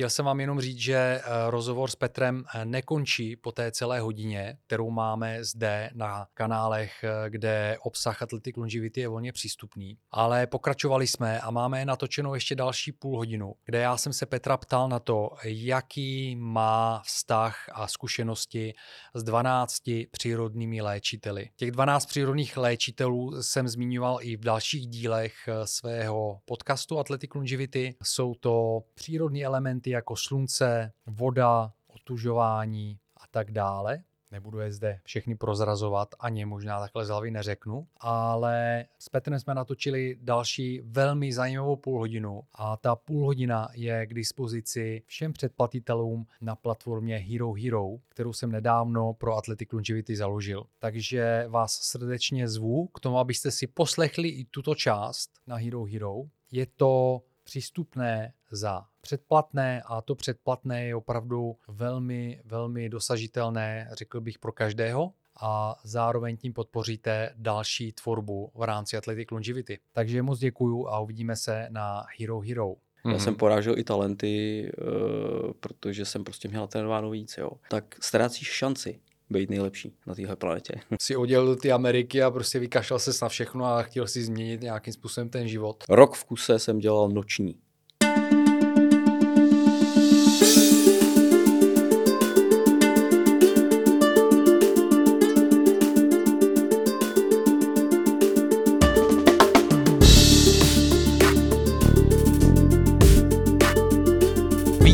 chtěl jsem vám jenom říct, že eh, rozhovor s Petrem eh, nekončí po té celé hodině, kterou máme zde na kanálech, kde obsah Athletic Longevity je volně přístupný, ale pokračovali jsme a máme natočenou ještě další půl hodinu, kde já jsem se Petra ptal na to, jaký má vztah a zkušenosti s 12 přírodními léčiteli. Těch 12 přírodních léčitelů jsem zmiňoval i v dalších dílech svého podcastu Athletic Longevity. Jsou to přírodní elementy jako slunce, voda, otužování a tak dále. Nebudu je zde všechny prozrazovat, ani možná takhle z hlavy neřeknu, ale s Petrem jsme natočili další velmi zajímavou půlhodinu a ta půlhodina je k dispozici všem předplatitelům na platformě Hero Hero, kterou jsem nedávno pro Athletic Longevity založil. Takže vás srdečně zvu k tomu, abyste si poslechli i tuto část na Hero Hero. Je to přístupné za předplatné a to předplatné je opravdu velmi, velmi dosažitelné, řekl bych, pro každého a zároveň tím podpoříte další tvorbu v rámci Athletic Longevity. Takže moc děkuju a uvidíme se na Hero Hero. Já jsem mhm. porážel i talenty, eh, protože jsem prostě měl trénováno víc. Jo. Tak ztrácíš šanci být nejlepší na téhle planetě. Si odjel do ty Ameriky a prostě vykašlal se na všechno a chtěl si změnit nějakým způsobem ten život. Rok v kuse jsem dělal noční.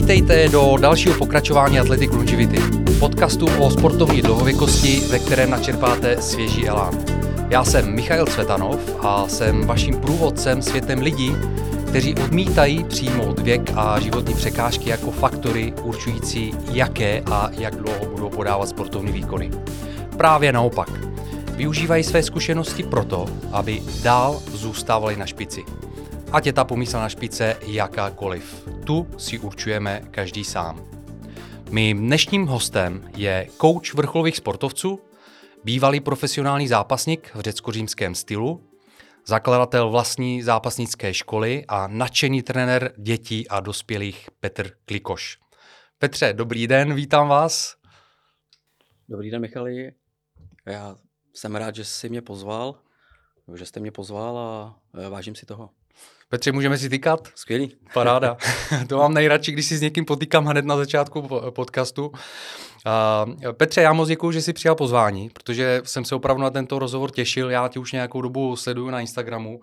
Vítejte do dalšího pokračování Athletic Longevity, podcastu o sportovní dlouhověkosti, ve kterém načerpáte svěží elán. Já jsem Michail Cvetanov a jsem vaším průvodcem světem lidí, kteří odmítají přijmout věk a životní překážky jako faktory určující, jaké a jak dlouho budou podávat sportovní výkony. Právě naopak. Využívají své zkušenosti proto, aby dál zůstávali na špici. Ať je ta pomyslná špice jakákoliv. Tu si určujeme každý sám. Mým dnešním hostem je coach vrcholových sportovců, bývalý profesionální zápasník v řecko-římském stylu, zakladatel vlastní zápasnické školy a nadšený trenér dětí a dospělých Petr Klikoš. Petře, dobrý den, vítám vás. Dobrý den, Michali. Já jsem rád, že jsi mě pozval, že jste mě pozval a vážím si toho. Petře, můžeme si týkat? Skvělý. Paráda. to mám nejradši, když si s někým potýkám hned na začátku podcastu. Uh, Petře, já moc děkuji, že jsi přijal pozvání, protože jsem se opravdu na tento rozhovor těšil. Já tě už nějakou dobu sleduju na Instagramu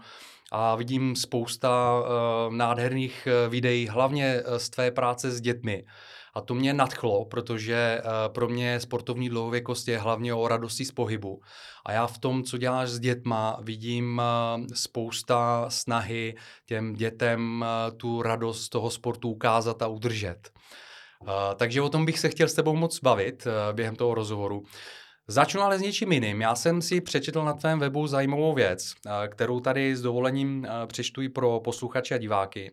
a vidím spousta uh, nádherných uh, videí, hlavně uh, z tvé práce s dětmi. A to mě nadchlo, protože uh, pro mě sportovní dlouhověkost je hlavně o radosti z pohybu. A já v tom, co děláš s dětma, vidím uh, spousta snahy těm dětem uh, tu radost toho sportu ukázat a udržet. Takže o tom bych se chtěl s tebou moc bavit během toho rozhovoru. Začnu ale s něčím jiným. Já jsem si přečetl na tvém webu zajímavou věc, kterou tady s dovolením přečtu i pro posluchače a diváky.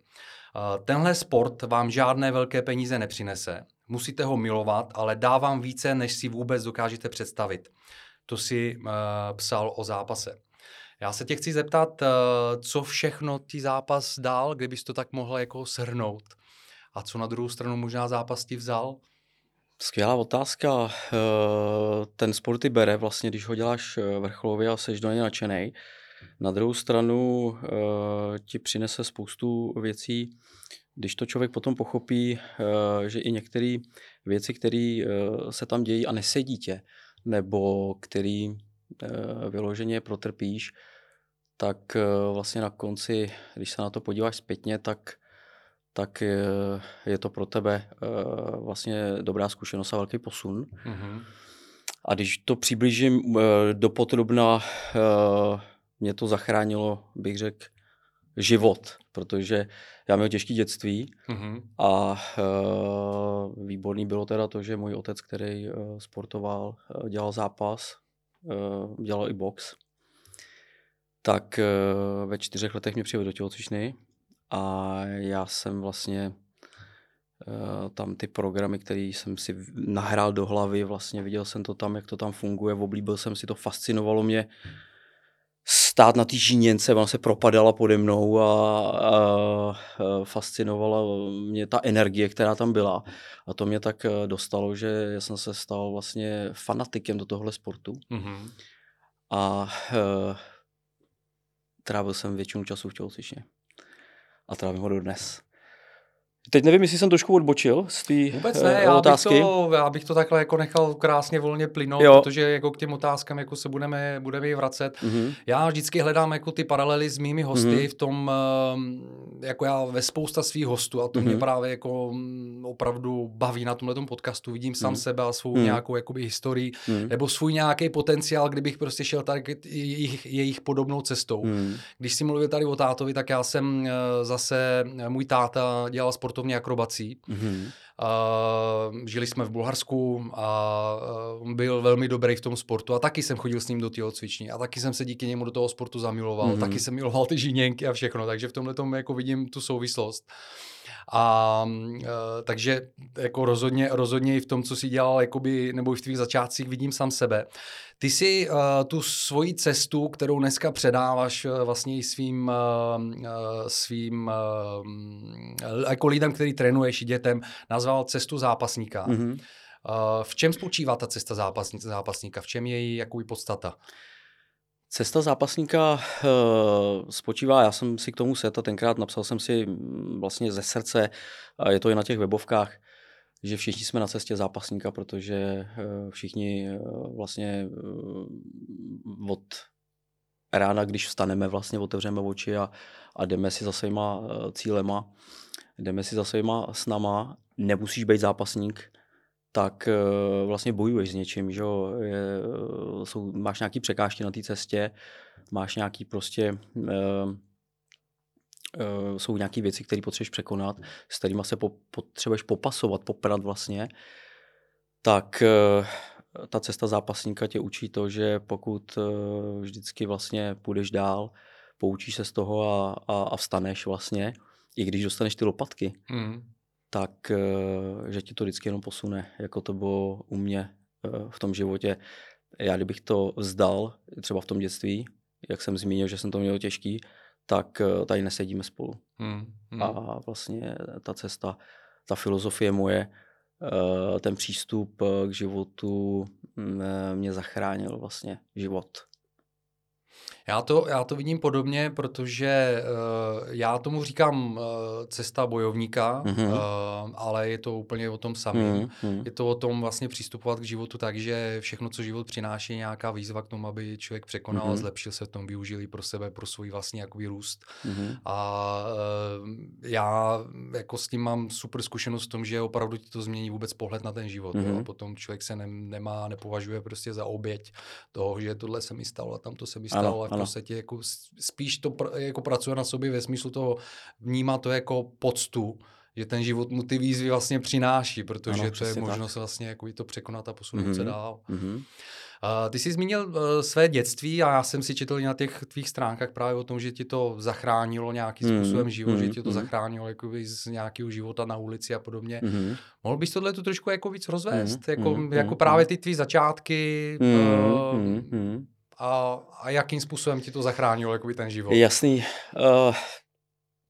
Tenhle sport vám žádné velké peníze nepřinese. Musíte ho milovat, ale dá vám více, než si vůbec dokážete představit. To si uh, psal o zápase. Já se tě chci zeptat, uh, co všechno ti zápas dál, kdybys to tak mohl jako shrnout. A co na druhou stranu možná zápas ti vzal? Skvělá otázka. Eh, ten sport ty bere vlastně, když ho děláš vrcholově a seš do něj nadšenej. Na druhou stranu uh, ti přinese spoustu věcí, když to člověk potom pochopí, uh, že i některé věci, které uh, se tam dějí a nesedí tě, nebo který vyloženě protrpíš, tak vlastně na konci, když se na to podíváš zpětně, tak tak je to pro tebe vlastně dobrá zkušenost a velký posun. Mm-hmm. A když to přiblížím do podrobna, mě to zachránilo, bych řekl, život, protože já měl těžké dětství mm-hmm. a uh, výborný bylo teda to, že můj otec, který uh, sportoval, uh, dělal zápas, uh, dělal i box, tak uh, ve čtyřech letech mě přijel do tělocvičny a já jsem vlastně tam ty programy, které jsem si nahrál do hlavy, vlastně viděl jsem to tam, jak to tam funguje, oblíbil jsem si to, fascinovalo mě stát na té žíněnce, ona se propadala pode mnou a, a, a fascinovala mě ta energie, která tam byla. A to mě tak eh, dostalo, že jsem se stal vlastně fanatikem do tohle sportu. Mm-hmm. A e, trávil jsem většinu času v tělocvičně. A trávím ho do dnes. Teď nevím, jestli jsem trošku odbočil z té Vůbec ne, já otázky. Bych to, já bych to takhle jako nechal krásně volně plynout, jo. protože jako k těm otázkám jako se budeme, budeme vracet. Mm-hmm. Já vždycky hledám jako ty paralely s mými hosty mm-hmm. v tom, ehm, jako já ve spousta svých hostů a to mm-hmm. mě právě jako mm, opravdu baví na tomhle podcastu. Vidím sám mm-hmm. sebe a svou mm-hmm. nějakou jakoby historii mm-hmm. nebo svůj nějaký potenciál, kdybych prostě šel tady jejich, jejich podobnou cestou. Mm-hmm. Když si mluvil tady o tátovi, tak já jsem eh, zase, můj táta dělal sport sportovní akrobací. Mm-hmm. Uh, žili jsme v Bulharsku a uh, byl velmi dobrý v tom sportu a taky jsem chodil s ním do tělocvičny a taky jsem se díky němu do toho sportu zamiloval, mm-hmm. taky jsem miloval ty žíněnky a všechno, takže v tomhle tom jako vidím tu souvislost. A uh, takže jako rozhodně, rozhodně i v tom, co si dělal, jakoby, nebo i v tvých začátcích vidím sám sebe. Ty si uh, tu svoji cestu, kterou dneska předáváš uh, vlastně i svým, uh, svým uh, jako lidem, který trénuješ i dětem, nazval cestu zápasníka. Mm-hmm. Uh, v čem spočívá ta cesta zápasníka? V čem je její jakoby podstata? Cesta zápasníka uh, spočívá, já jsem si k tomu set a tenkrát napsal jsem si mm, vlastně ze srdce, a je to i na těch webovkách, že všichni jsme na cestě zápasníka, protože uh, všichni uh, vlastně uh, od rána, když vstaneme, vlastně otevřeme oči a, a jdeme si za svýma cílema, jdeme si za svýma snama, nemusíš být zápasník, tak vlastně bojuješ s něčím, že jo? Je, jsou, máš nějaký překážky na té cestě, máš nějaký prostě, uh, uh, jsou nějaké věci, které potřebuješ překonat, s kterými se po, potřebuješ popasovat, poprat vlastně, tak uh, ta cesta zápasníka tě učí to, že pokud uh, vždycky vlastně půjdeš dál, poučíš se z toho a, a, a vstaneš vlastně, i když dostaneš ty lopatky, mm tak eh, že ti to vždycky jenom posune, jako to bylo u mě eh, v tom životě. Já kdybych to vzdal, třeba v tom dětství, jak jsem zmínil, že jsem to měl těžký, tak eh, tady nesedíme spolu. Hmm, hmm. A vlastně ta cesta, ta filozofie moje, ten přístup k životu mm, mě zachránil vlastně život. Já to, já to vidím podobně, protože uh, já tomu říkám uh, cesta bojovníka, mm-hmm. uh, ale je to úplně o tom samém. Mm-hmm. Je to o tom vlastně přistupovat k životu tak, že všechno, co život přináší, je nějaká výzva k tomu, aby člověk překonal mm-hmm. zlepšil se v tom, využili pro sebe, pro svůj vlastní jakoby růst. Mm-hmm. A uh, já jako s tím mám super zkušenost v tom, že opravdu ti to změní vůbec pohled na ten život. Mm-hmm. Jo? Mhm. Potom člověk se ne, nemá, nepovažuje prostě za oběť toho, že tohle se mi stalo a tamto se mi stalo. Ano, a podstatě jako spíš to pr- jako pracuje na sobě ve smyslu toho, vnímá to jako poctu, že ten život mu ty výzvy vlastně přináší, protože ano, to je možnost tak. vlastně jako to překonat a posunout mm-hmm. se dál. Mm-hmm. Uh, ty jsi zmínil uh, své dětství a já jsem si četl na těch tvých stránkách právě o tom, že ti to zachránilo nějakým mm, způsobem život, mm, že ti to mm. zachránilo jakoby z nějakého života na ulici a podobně. Mm. Mohl bys tohle tu trošku jako víc rozvést? Mm, jako, mm, jako mm, právě ty tvý začátky, mm, uh, mm, mm a, a jakým způsobem ti to zachránilo jakoby ten život? Jasný. Uh,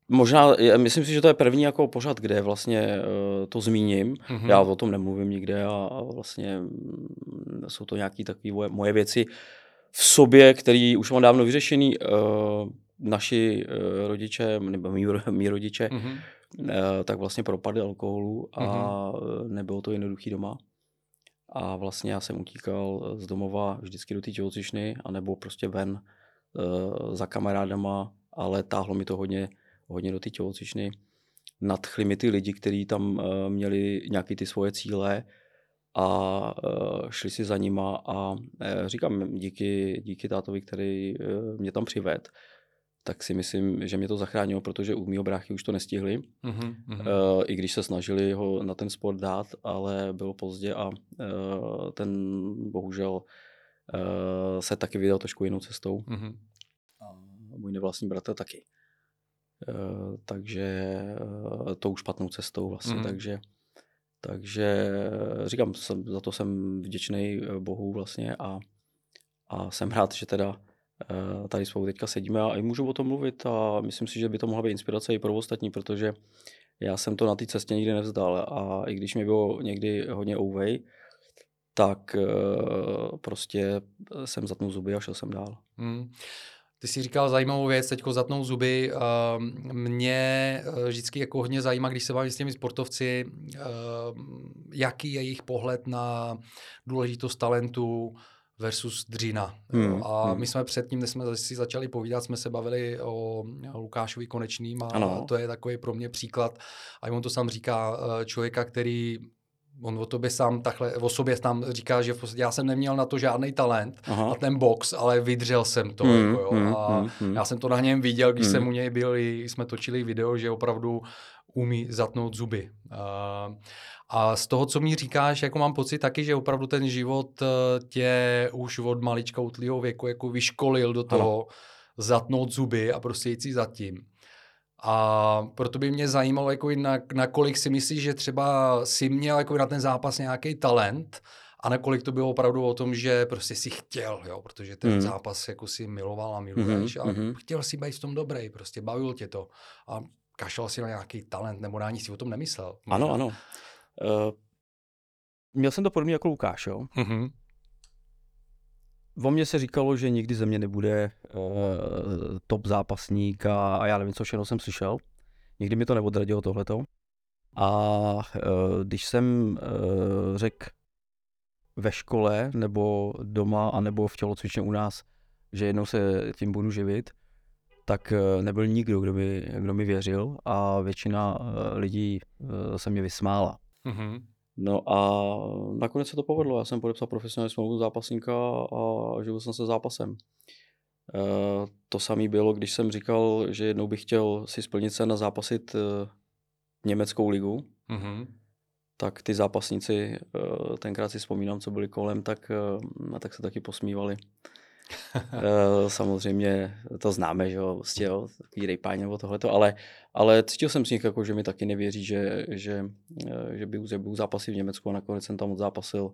možná, myslím si, že to je první jako pořad, kde vlastně uh, to zmíním. Mm-hmm. Já o tom nemluvím nikde a, a vlastně mm, jsou to nějaké takové moje, moje věci v sobě, které už mám dávno vyřešený. Uh, naši uh, rodiče, nebo mý, mý rodiče, mm-hmm. uh, tak vlastně propadli alkoholu a mm-hmm. nebylo to jednoduchý doma. A vlastně já jsem utíkal z domova vždycky do té tělocvičny, anebo prostě ven uh, za kamarádama, ale táhlo mi to hodně, hodně do té tělocvičny. Nadchli mi ty lidi, kteří tam uh, měli nějaké ty svoje cíle a uh, šli si za nima a uh, říkám díky, díky tátovi, který uh, mě tam přived, tak si myslím, že mě to zachránilo, protože u mého bráchy už to nestihli. Mm-hmm. Uh, I když se snažili ho na ten sport dát, ale bylo pozdě a uh, ten bohužel uh, se taky vydal trošku jinou cestou. Mm-hmm. A můj nevlastní bratr taky. Uh, takže uh, tou špatnou cestou vlastně, mm-hmm. takže takže říkám, jsem, za to jsem vděčný Bohu vlastně a, a jsem rád, že teda tady spolu teďka sedíme a i můžu o tom mluvit a myslím si, že by to mohla být inspirace i pro ostatní, protože já jsem to na té cestě nikdy nevzdal a i když mi bylo někdy hodně ouvej, tak uh, prostě jsem zatnul zuby a šel jsem dál. Hmm. Ty jsi říkal zajímavou věc, teďko zatnou zuby. Ehm, mě eh, vždycky jako hodně zajímá, když se bavím s těmi sportovci, ehm, jaký je jejich pohled na důležitost talentu versus dřina. Hmm, a hmm. my jsme předtím, než jsme si začali povídat, jsme se bavili o Lukášovi Konečným a ano. to je takový pro mě příklad. A on to sám říká, eh, člověka, který on o tobě sám takhle, o sobě tam říká, že já jsem neměl na to žádný talent, Aha. na ten box, ale vydřel jsem to. Hmm, jako jo. Hmm, a hmm, hmm. já jsem to na něm viděl, když hmm. jsem u něj byl, jsme točili video, že opravdu umí zatnout zuby. A, a z toho, co mi říkáš, jako mám pocit taky, že opravdu ten život eh, tě už od malička utlýho věku jako vyškolil do toho ano. zatnout zuby a prostě jít si za tím. A proto by mě zajímalo, jako na, nakolik si myslíš, že třeba si měl jako na ten zápas nějaký talent a nakolik to bylo opravdu o tom, že prostě si chtěl, jo, protože ten mm. zápas jako si miloval a miluješ mm-hmm. a mm-hmm. chtěl si být v tom dobrý, prostě bavil tě to a kašlal si na nějaký talent nebo na ani si o tom nemyslel. Možná. Ano, ano. Uh, měl jsem to podobně jako Lukáš, jo. Mm-hmm. O mně se říkalo, že nikdy ze mě nebude uh, top zápasník a, a já nevím, co všechno jsem slyšel. Nikdy mi to neodradilo tohleto. A uh, když jsem uh, řekl ve škole nebo doma a nebo v tělocvičně u nás, že jednou se tím budu živit, tak nebyl nikdo, kdo mi, kdo mi věřil a většina lidí se mě vysmála. Mm-hmm. No a nakonec se to povedlo. Já jsem podepsal profesionální smlouvu zápasníka a živil jsem se zápasem. E, to samé bylo, když jsem říkal, že jednou bych chtěl si splnit se na zápasit e, německou ligu. Mm-hmm. Tak ty zápasníci, e, tenkrát si vzpomínám, co byli kolem, tak, tak se taky posmívali. Eh, samozřejmě to známe, že jo, vlastně, jo, takový rejpání nebo tohleto, ale, ale cítil jsem si jako, že mi taky nevěří, že, že, eh, že by budu zápasy v Německu a nakonec jsem tam odzápasil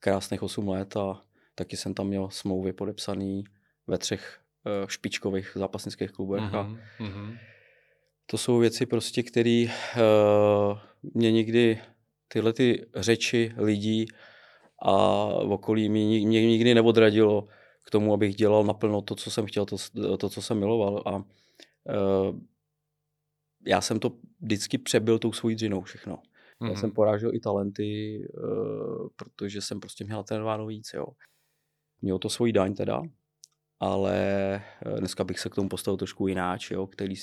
krásných 8 let a taky jsem tam měl smlouvy podepsaný ve třech uh, špičkových zápasnických klubech uh-huh, a uh-huh. to jsou věci prostě, které uh, mě nikdy tyhle ty řeči lidí a v okolí mě, mě nikdy neodradilo k tomu, abych dělal naplno to, co jsem chtěl, to, to co jsem miloval. A uh, já jsem to vždycky přebyl tou svojí dřinou všechno. Mm-hmm. Já jsem mhm. porážel i talenty, uh, protože jsem prostě měl trénováno víc. Jo. Mělo to svoji daň teda, ale eh, dneska bych se k tomu postavil trošku jináč, jo, který,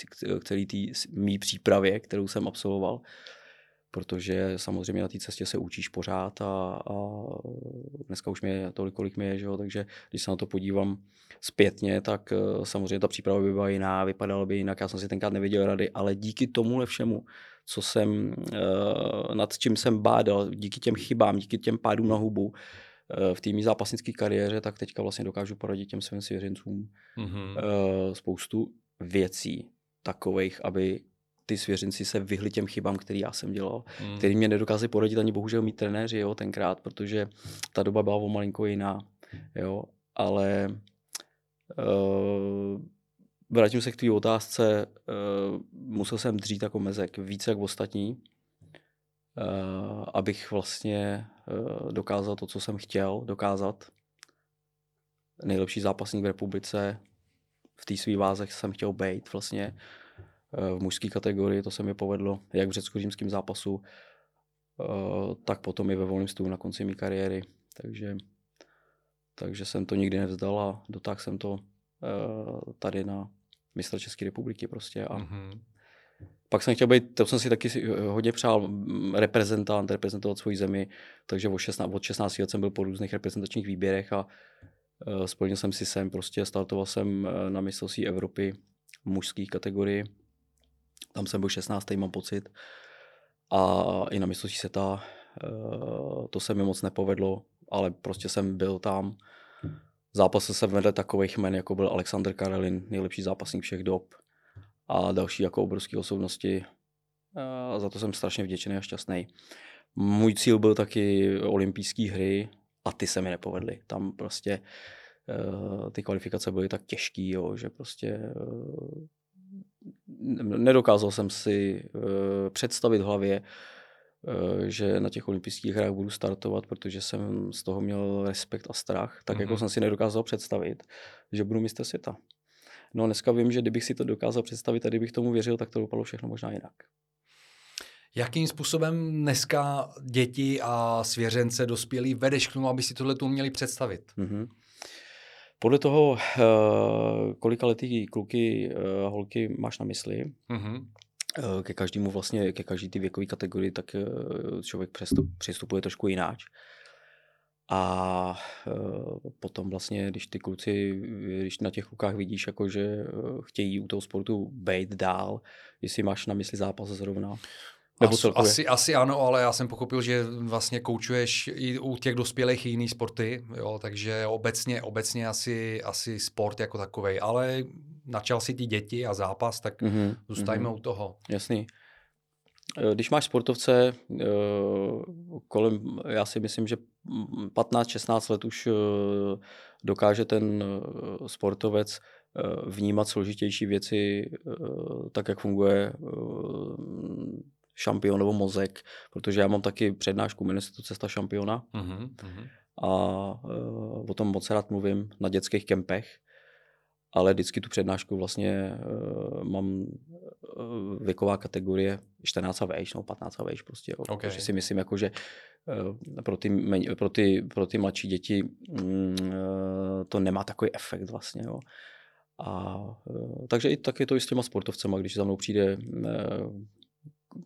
který tý mý přípravě, kterou jsem absolvoval, protože samozřejmě na té cestě se učíš pořád a, a dneska už mi je tolik, kolik mi je, že jo, takže když se na to podívám zpětně, tak eh, samozřejmě ta příprava by byla jiná, vypadala by jinak, já jsem si tenkrát nevěděl rady, ale díky tomuhle všemu, co jsem, eh, nad čím jsem bádal, díky těm chybám, díky těm pádům na hubu, eh, v té zápasnické kariéře, tak teďka vlastně dokážu poradit těm svým svěřencům mm-hmm. spoustu věcí takových, aby ty svěřenci se vyhli těm chybám, které já jsem dělal, hmm. který mě nedokázali poradit ani bohužel mít trenéři jo, tenkrát, protože ta doba byla o malinko jiná. Jo, ale uh, vrátím se k tvý otázce, uh, musel jsem dřít jako mezek více jak ostatní, uh, abych vlastně uh, dokázal to, co jsem chtěl dokázat. Nejlepší zápasník v republice, v té svý váze jsem chtěl být vlastně Eh, v mužské kategorii, to se mi povedlo, jak v řecko-římském zápasu, eh, tak potom i ve volném stůlu na konci mé kariéry. Takže, takže jsem to nikdy nevzdal a dotáhl jsem to eh, tady na mistra České republiky prostě. A mm-hmm. Pak jsem chtěl být, to jsem si taky hodně přál, mm, reprezentant, reprezentovat svoji zemi, takže od 16, od 16 let jsem byl po různých reprezentačních výběrech a splnil jsem si sem, prostě startoval jsem na mistrovství Evropy v mužské kategorii tam jsem byl 16. mám pocit. A i na mistrovství světa eh, to se mi moc nepovedlo, ale prostě jsem byl tam. Zápasil jsem vedle takových men, jako byl Alexander Karelin, nejlepší zápasník všech dob a další jako obrovské osobnosti. A eh, za to jsem strašně vděčný a šťastný. Můj cíl byl taky olympijské hry a ty se mi nepovedly. Tam prostě uh, ty kvalifikace byly tak těžký, jo, že prostě nedokázal jsem si uh, představit v hlavě, uh, že na těch olympijských hrách budu startovat, protože jsem z toho měl respekt a strach, tak mm-hmm. jako mhm. jsem si nedokázal představit, že budu mistr světa. No dneska vím, že kdybych si to dokázal představit a kdybych tomu věřil, tak to dopadlo všechno možná jinak. Jakým způsobem dneska děti a svěřence dospělí vedeš k tomu, aby si tohle měli představit? Mm-hmm. Podle toho, eh, kolika letý kluky, eh, holky máš na mysli, mm-hmm. ke každému vlastně, ke každý ty věkové kategorii, tak člověk přistupuje trošku jináč. A potom vlastně, když ty kluci, když na těch klukách vidíš, jako že chtějí u toho sportu být dál, jestli máš na mysli zápas zrovna, nebo As, asi, asi ano, ale já jsem pochopil, že vlastně koučuješ i u těch dospělých jiný sporty, jo, takže obecně, obecně asi, asi sport jako takový, ale načal si ty děti a zápas, tak mm-hmm, zůstajme mm-hmm. u toho. Jasný. Eh, když máš sportovce eh, kolem, já si myslím, že 15-16 let už eh, dokáže ten sportovec vnímat složitější věci, tak jak funguje šampion nebo mozek, protože já mám taky přednášku Ministerstvu cesta šampiona uh-huh, uh-huh. a uh, o tom moc rád mluvím na dětských kempech, ale vždycky tu přednášku vlastně uh, mám uh, věková kategorie 14 a vejš, nebo 15 a vejš prostě, jo, okay. protože si myslím, jako, že uh, pro, ty, pro, ty, pro ty mladší děti um, uh, to nemá takový efekt vlastně, jo. A, takže i taky to i s těma sportovcema, když za mnou přijde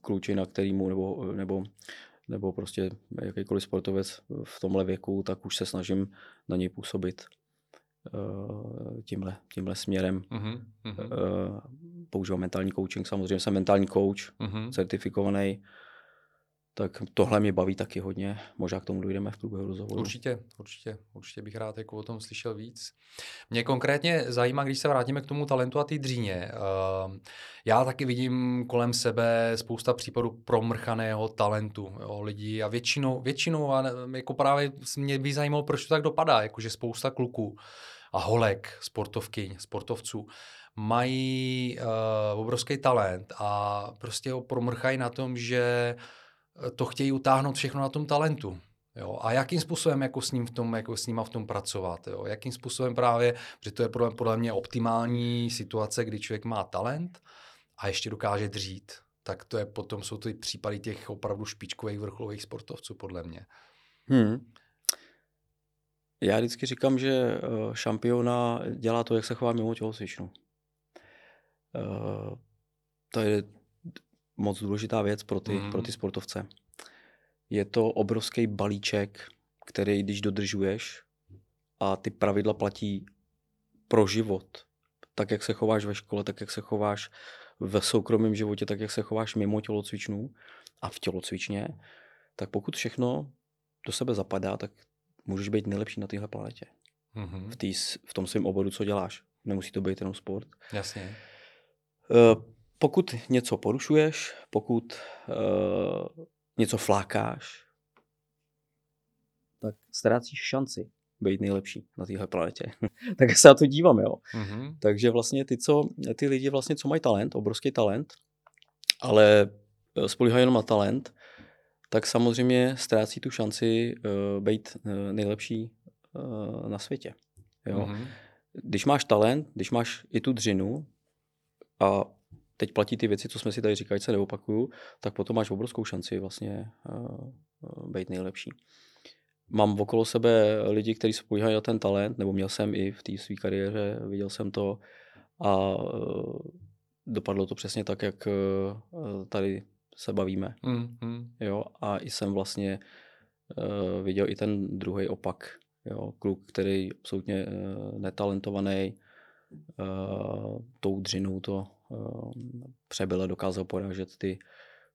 klučina, kterýmu nebo, nebo, nebo prostě jakýkoliv sportovec v tomhle věku, tak už se snažím na něj působit uh, tímhle, tímhle směrem. Uh-huh, uh-huh. Uh, používám mentální coaching, samozřejmě jsem mentální coach, uh-huh. certifikovaný, tak tohle mě baví taky hodně. Možná k tomu dojdeme v průběhu rozhovoru. Určitě, určitě. Určitě bych rád jako o tom slyšel víc. Mě konkrétně zajímá, když se vrátíme k tomu talentu a té dříně. Uh, já taky vidím kolem sebe spousta případů promrchaného talentu jo, lidí a většinou, většinou a jako právě mě by zajímalo, proč to tak dopadá, jakože spousta kluků a holek, sportovky, sportovců, mají uh, obrovský talent a prostě ho promrchají na tom, že to chtějí utáhnout všechno na tom talentu. Jo, a jakým způsobem jako s ním v tom, jako s nima v tom pracovat, jo? jakým způsobem právě, že to je podle, podle mě optimální situace, kdy člověk má talent a ještě dokáže dřít, tak to je potom, jsou to případy těch opravdu špičkových vrcholových sportovců, podle mě. Hmm. Já vždycky říkám, že eh, šampiona dělá to, jak se chová mimo tělocvičnu. Uh, to je moc důležitá věc pro ty, mm. pro ty sportovce. Je to obrovský balíček, který když dodržuješ a ty pravidla platí pro život, tak jak se chováš ve škole, tak jak se chováš v soukromém životě, tak jak se chováš mimo tělocvičnu a v tělocvičně, tak pokud všechno do sebe zapadá, tak můžeš být nejlepší na téhle planetě. Mm-hmm. V, tý, v tom svém oboru, co děláš. Nemusí to být jenom sport. Jasně. Uh, pokud něco porušuješ, pokud uh, něco flákáš, tak ztrácíš šanci být nejlepší na téhle planetě. tak se na to dívám, jo. Mm-hmm. Takže vlastně ty, co, ty lidi, vlastně, co mají talent, obrovský talent, ale eh, spolíhají jenom na talent, tak samozřejmě ztrácí tu šanci uh, být uh, nejlepší uh, na světě. Jo. Mm-hmm. Když máš talent, když máš i tu dřinu a teď platí ty věci, co jsme si tady říkali, se neopakuju, tak potom máš obrovskou šanci vlastně uh, být nejlepší. Mám okolo sebe lidi, kteří spolíhají na ten talent, nebo měl jsem i v té své kariéře, viděl jsem to a uh, dopadlo to přesně tak, jak uh, tady se bavíme. Mm, mm. Jo, a i jsem vlastně uh, viděl i ten druhý opak. Jo, kluk, který absolutně uh, netalentovaný, uh, tou dřinou to přebyl a dokázal porážet ty,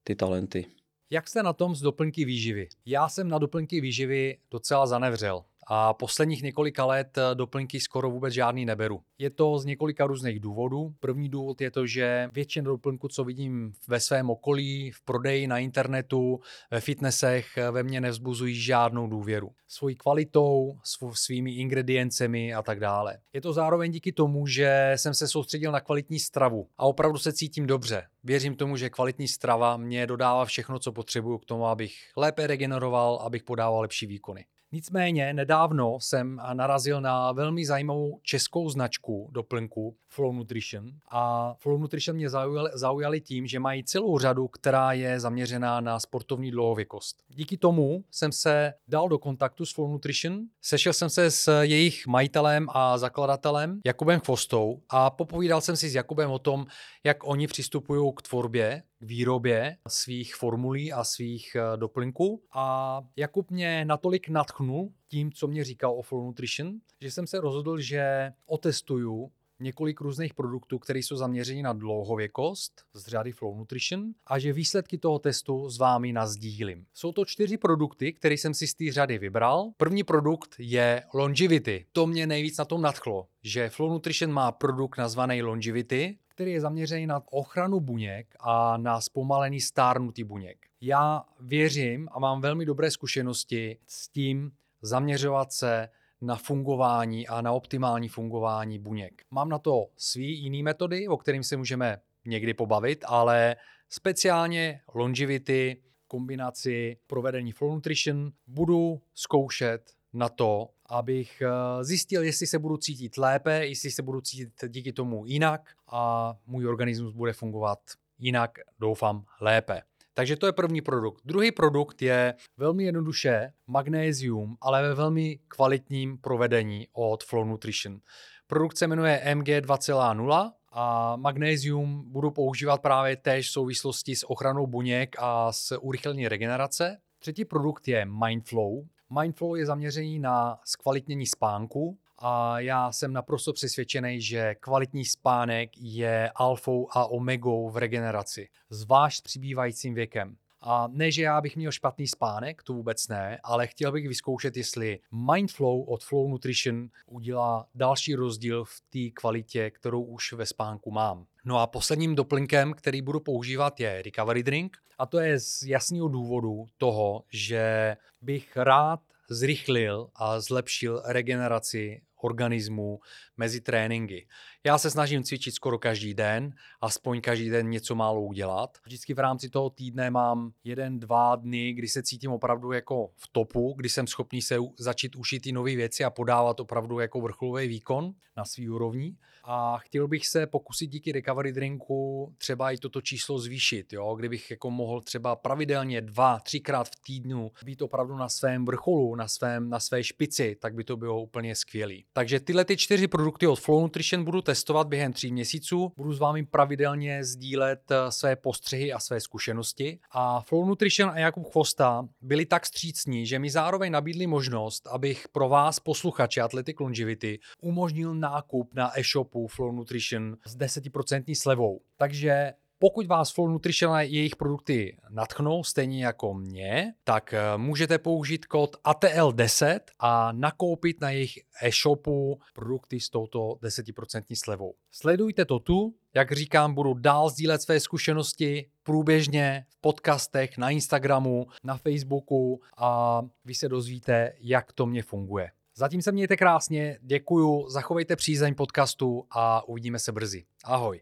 ty talenty. Jak jste na tom s doplňky výživy? Já jsem na doplňky výživy docela zanevřel a posledních několika let eh, doplňky skoro vůbec žádný neberu. Je to z několika různých důvodů. První důvod je to, že většina doplňků, co vidím ve svém okolí, v prodeji na internetu, ve fitnessech, eh, ve mně nevzbuzují žádnou důvěru. Svojí kvalitou, svými ingrediencemi a tak dále. Je to zároveň díky tomu, že jsem se soustředil na kvalitní stravu a opravdu se cítím dobře. Věřím tomu, že kvalitní strava mě dodává všechno, co potřebuju k tomu, abych lépe regeneroval, abych podával lepší výkony. Nicméně nedávno jsem narazil na velmi zajímavou českou značku doplňku Flow Nutrition a Flow Nutrition mě zaujali, zaujali tím, že mají celou řadu, která je zaměřená na sportovní dlouhověkost. Díky tomu jsem se dal do kontaktu s Flow Nutrition, sešel jsem se s jejich majitelem a zakladatelem Jakubem Chvostou a popovídal jsem si s Jakubem o tom, jak oni přistupují k tvorbě k výrobě svých formulí a svých eh, doplňků. A Jakub mě natolik natchnul tím, co mě říkal o Flow Nutrition, že jsem se rozhodl, že otestuju několik různých produktů, které jsou zaměřeny na dlouhověkost z řady Flow Nutrition a že výsledky toho testu s vámi nazdílím. Jsou to čtyři produkty, které jsem si z té řady vybral. První produkt je Longevity. To mě nejvíc na tom nadchlo, že Flow Nutrition má produkt nazvaný Longevity, který je zaměřený na ochranu buněk a na zpomalený stárnutí buněk. Já věřím a mám velmi dobré zkušenosti s tím zaměřovat se na fungování a na optimální fungování buněk. Mám na to svý jiný metody, o kterým se můžeme někdy pobavit, ale speciálně longevity, kombinaci provedení Flow Nutrition budu zkoušet na to, abych eh, zjistil, jestli se budu cítit lépe, jestli se budu cítit díky tomu jinak a můj organismus bude fungovat jinak, doufám, lépe. Takže to je první produkt. Druhý produkt je velmi jednoduše magnézium, ale ve velmi kvalitním provedení od Flow Nutrition. Produkt se jmenuje MG 2.0 a magnézium budu používat právě též v souvislosti s ochranou buněk a s urychlení regenerace. Třetí produkt je Mindflow. Mindflow je zaměřený na zkvalitnění spánku a já jsem naprosto přesvědčený, že kvalitní spánek je alfou a omegou v regeneraci, zvlášť s přibývajícím věkem. A ne, že já bych měl špatný spánek, to vůbec ne, ale chtěl bych vyzkoušet, jestli Mindflow od Flow Nutrition udělá další rozdíl v té kvalitě, kterou už ve spánku mám. No a posledním doplňkem, který budu používat, je Recovery Drink. A to je z jasného důvodu toho, že bych rád zrychlil a zlepšil regeneraci organismu mezi tréninky. Já se snažím cvičit skoro každý den, aspoň každý den něco málo udělat. Vždycky v rámci toho týdne mám jeden, dva dny, kdy se cítím opravdu jako v topu, kdy jsem schopný se začít učit ty nové věci a podávat opravdu jako vrcholový výkon na svý úrovni. A chtěl bych se pokusit díky recovery drinku třeba i toto číslo zvýšit, jo? kdybych jako mohl třeba pravidelně dva, třikrát v týdnu být opravdu na svém vrcholu, na, svém, na své špici, tak by to bylo úplně skvělé. Takže tyhle ty čtyři produkty od Flow Nutrition budu testovat během tří měsíců. Budu s vámi pravidelně sdílet eh, své postřehy a své zkušenosti. A Flow Nutrition a Jakub Chvosta byli tak střícní, že mi zároveň nabídli možnost, abych pro vás, posluchače Athletic Longevity, umožnil nákup na e-shopu Flow Nutrition s 10% slevou. Takže pokud vás Flow Nutrition a jejich produkty natchnou, stejně jako mě, tak eh, můžete použít kód ATL10 a nakoupit na jejich e-shopu produkty s touto 10% slevou. Sledujte to tu, jak říkám, budu dál sdílet své zkušenosti průběžně v podcastech, na Instagramu, na Facebooku a vy se dozvíte, jak to mě funguje. Zatím se mějte krásně, děkuju, zachovejte přízeň podcastu a uvidíme se brzy. Ahoj.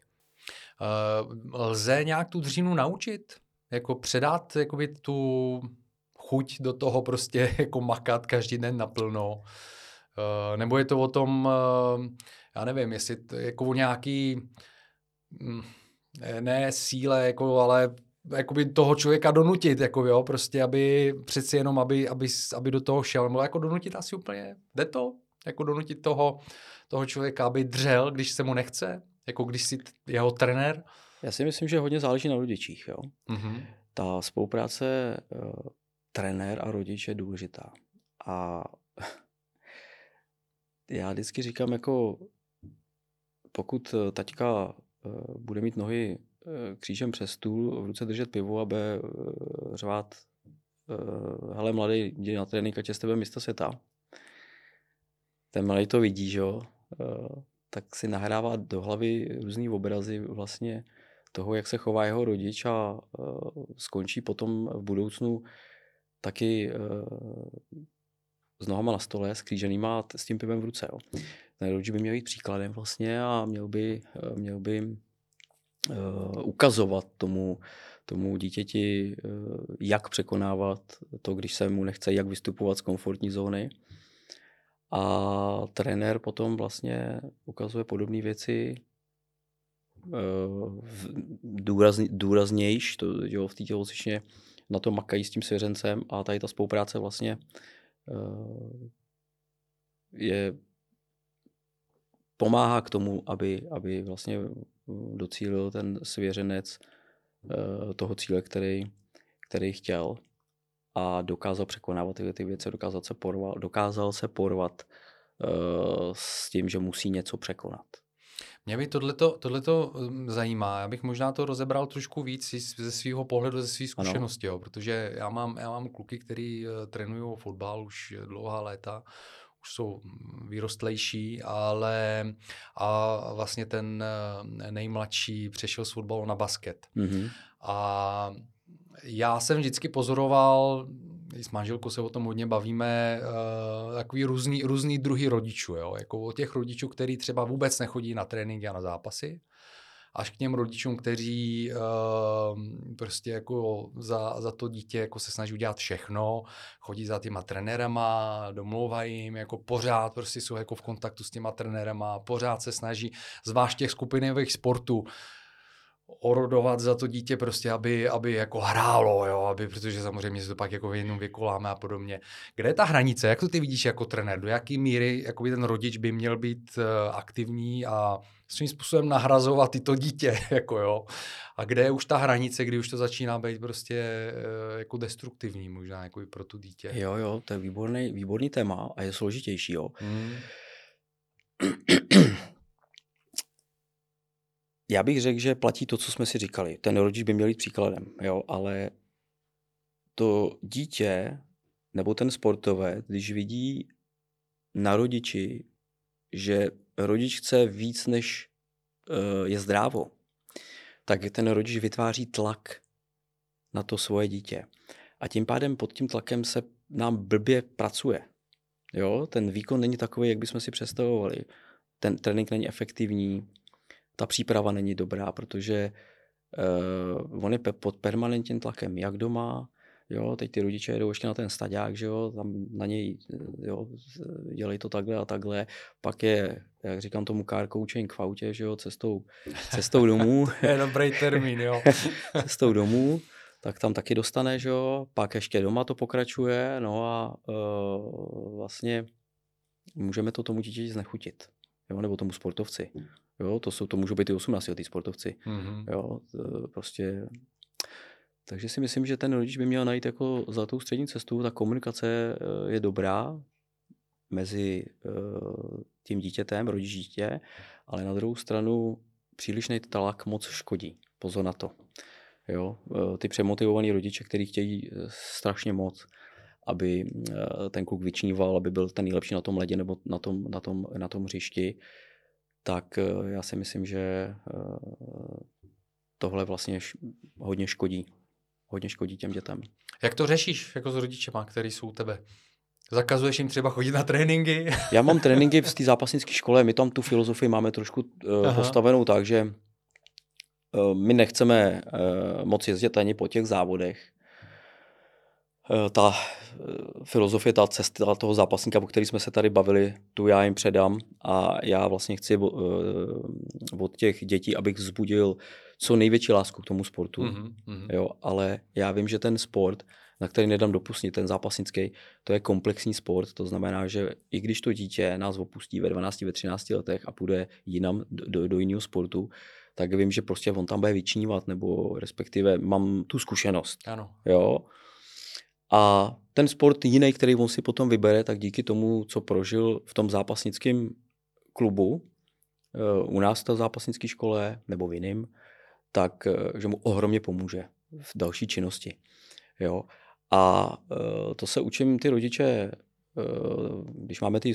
Uh, lze nějak tu dřinu naučit? Jako předat jakoby tu chuť do toho prostě jako makat každý den naplno? Uh, nebo je to o tom, uh, já nevím, jestli to jako o nějaký mm, ne síle, jako, ale jakoby toho člověka donutit, jako jo, prostě, aby přeci jenom, aby, aby, aby do toho šel, nebo jako donutit asi úplně, jde to? Jako donutit toho, toho člověka, aby dřel, když se mu nechce? Jako když si jeho trenér? Já si myslím, že hodně záleží na rodičích. Jo? Mm-hmm. Ta spolupráce uh, trenér a rodič je důležitá. A já vždycky říkám, jako pokud eh, taťka uh, bude mít nohy křížem přes stůl, v ruce držet pivo a uh, řvát hele mladý, jdi na trénink, ať je s tebe mista světa, ten malý to vidí, že jo, eh, tak si nahrává do hlavy různý obrazy vlastně toho, jak se chová jeho rodič a eh, skončí potom v budoucnu taky eh, s nohama na stole, s kříženýma s tím pivem v ruce. Jo. Ten rodič by měl být příkladem vlastně a měl by, měl by ukazovat tomu, tomu dítěti, jak překonávat to, když se mu nechce, jak vystupovat z komfortní zóny. A trenér potom vlastně ukazuje podobné věci důrazně, důraznějš, to, jo, v té tělocvičně na to makají s tím svěřencem a tady ta spolupráce vlastně je pomáhá k tomu, aby, aby vlastně docílil ten svěřenec toho cíle, který, který chtěl a dokázal překonávat tyhle ty věci, dokázal se porvat, dokázal se porvat uh, s tím, že musí něco překonat. Mě by tohleto, tohleto hm, zajímá. Já bych možná to rozebral trošku víc ze svého pohledu, ze své zkušenosti, jo, protože já mám, já mám kluky, který uh, trénují fotbal už dlouhá léta, už jsou vyrostlejší, ale a vlastně ten eh, nejmladší přešel z fotbalu na basket. Mm-hmm. A já jsem vždycky pozoroval, s manželkou se o tom hodně bavíme, uh, takový různý, různý druhy rodičů. Jo? Jako o těch rodičů, kteří třeba vůbec nechodí na tréninky a na zápasy, až k těm rodičům, kteří uh, prostě jako za, za to dítě jako se snaží udělat všechno, chodí za těma trenérama, domlouvají jim, jako pořád prostě jsou jako v kontaktu s těma trenérama, pořád se snaží, zvlášť těch skupinových sportů, orodovat za to dítě prostě, aby, aby jako hrálo, jo, aby, protože samozřejmě se to pak jako v jednom vykoláme a podobně. Kde je ta hranice? Jak to ty vidíš jako trenér? Do jaký míry jako ten rodič by měl být uh, aktivní a svým způsobem nahrazovat tyto dítě, jako jo. A kde je už ta hranice, kdy už to začíná být prostě uh, jako destruktivní možná jako i pro tu dítě. Jo, jo, to je výborný, výborný téma a je složitější, jo. Hmm. Já bych řekl, že platí to, co jsme si říkali. Ten rodič by měl být příkladem, jo, ale to dítě nebo ten sportovec, když vidí na rodiči, že rodič chce víc, než uh, je zdrávo, tak ten rodič vytváří tlak na to svoje dítě. A tím pádem pod tím tlakem se nám blbě pracuje. Jo? Ten výkon není takový, jak bychom si představovali. Ten trénink není efektivní, ta příprava není dobrá, protože uh, on je pod permanentním tlakem, jak doma, jo, teď ty rodiče jedou ještě na ten staďák, že jo, tam na něj, jo, dělej to takhle a takhle, pak je, jak říkám tomu car coaching v autě, že jo, cestou, cestou domů. je dobrý termín, jo. cestou domů, tak tam taky dostane, že jo, pak ještě doma to pokračuje, no a uh, vlastně můžeme to tomu dítěti znechutit, jo, nebo tomu sportovci. Jo, to, jsou, to můžou být i 18 letý sportovci. Mm-hmm. Jo, prostě takže si myslím, že ten rodič by měl najít jako zlatou střední cestu. Ta komunikace eh, je dobrá mezi eh, tím dítětem, rodič dítě, ale na druhou stranu přílišný tlak moc škodí. Pozor na to. Jo, eh, ty přemotivovaní rodiče, kteří chtějí strašně moc, aby ten kluk vyčníval, aby byl ten nejlepší na tom ledě nebo na tom, na tom, na tom hřišti, tak eh, já si myslím, že eh, tohle vlastně hodně škodí. Hodně škodí těm dětem. Jak to řešíš jako s rodičema, který jsou u tebe? Zakazuješ jim třeba chodit na tréninky? Já mám tréninky v té zápasnické škole, my tam tu filozofii máme trošku uh, postavenou tak, že uh, my nechceme uh, moc jezdit ani po těch závodech, ta eh, filozofie, ta cesta toho zápasníka, o který jsme se tady bavili, tu já jim předám a já vlastně chci eh, od těch dětí, abych vzbudil co největší lásku k tomu sportu. Mm-hmm. Jo, ale já vím, že ten sport, na který nedám dopustit, ten zápasnický, to je komplexní sport, to znamená, že i když to dítě nás opustí ve 12, ve 13 letech a půjde jinam do, do, do jiného sportu, tak vím, že prostě on tam bude vyčnívat, nebo respektive mám tu zkušenost. Ano. Jo, a ten sport jiný, který on si potom vybere, tak díky tomu, co prožil v tom zápasnickém klubu, eh, u nás v zápasnické škole nebo v jiném, tak eh, že mu ohromně pomůže v další činnosti. Jo? A eh, to se učím ty rodiče když máme ty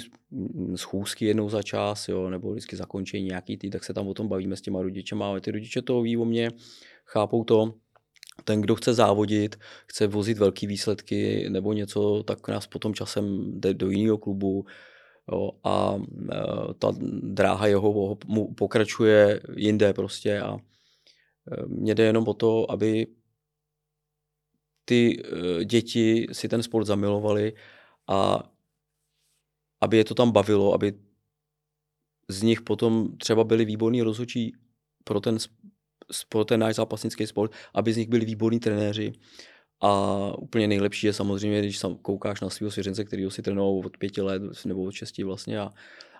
schůzky jednou za čas, jo, nebo vždycky zakončení nějaký tý, tak se tam o tom bavíme s těma rodičema, ale ty rodiče to ví o mě, chápou to, ten, kdo chce závodit, chce vozit velké výsledky nebo něco, tak nás potom časem jde do jiného klubu. Jo, a e, ta dráha jeho mu pokračuje jinde prostě a e, mně jde jenom o to, aby ty e, děti si ten sport zamilovali a aby je to tam bavilo, aby z nich potom třeba byli výborní rozhodčí pro ten pro ten náš zápasnický sport, aby z nich byli výborní trenéři. A úplně nejlepší je samozřejmě, když sam koukáš na svého svěřence, který si trénoval od pěti let nebo od šesti vlastně a,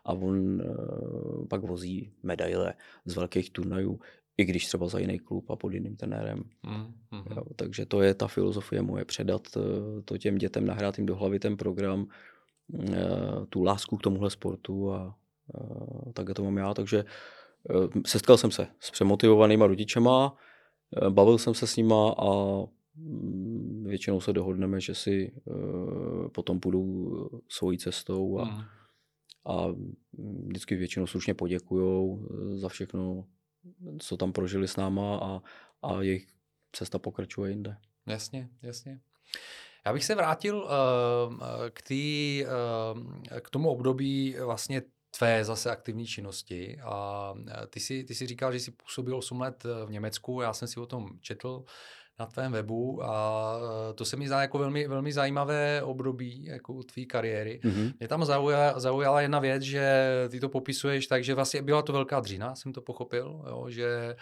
a on uh, pak vozí medaile z velkých turnajů, i když třeba za jiný klub a pod jiným trenérem. Mm-hmm. Jo, takže to je ta filozofie moje, předat uh, to těm dětem, nahrát jim do hlavy ten program, uh, tu lásku k tomuhle sportu a uh, tak to mám já. Takže Eh, setkal jsem se s přemotivovanýma rodičema, eh, bavil jsem se s nima a mm, většinou se dohodneme, že si eh, potom půjdu svojí cestou a, mm. a vždycky většinou slušně poděkujou za všechno, co tam prožili s náma a, a jejich cesta pokračuje jinde. Jasně, jasně. Já bych se vrátil uh, k, tý, uh, k tomu období vlastně tvé zase aktivní činnosti. A ty si, ty si říkal, že jsi působil 8 let e, v Německu, já jsem si o tom četl na tvém webu a e, to se mi zdá jako velmi, velmi zajímavé období jako tvý kariéry. Mm-hmm. Mě tam zaujala, zaujala jedna věc, že ty to popisuješ tak, že vlastně byla to velká dřina, jsem to pochopil, jo, že e,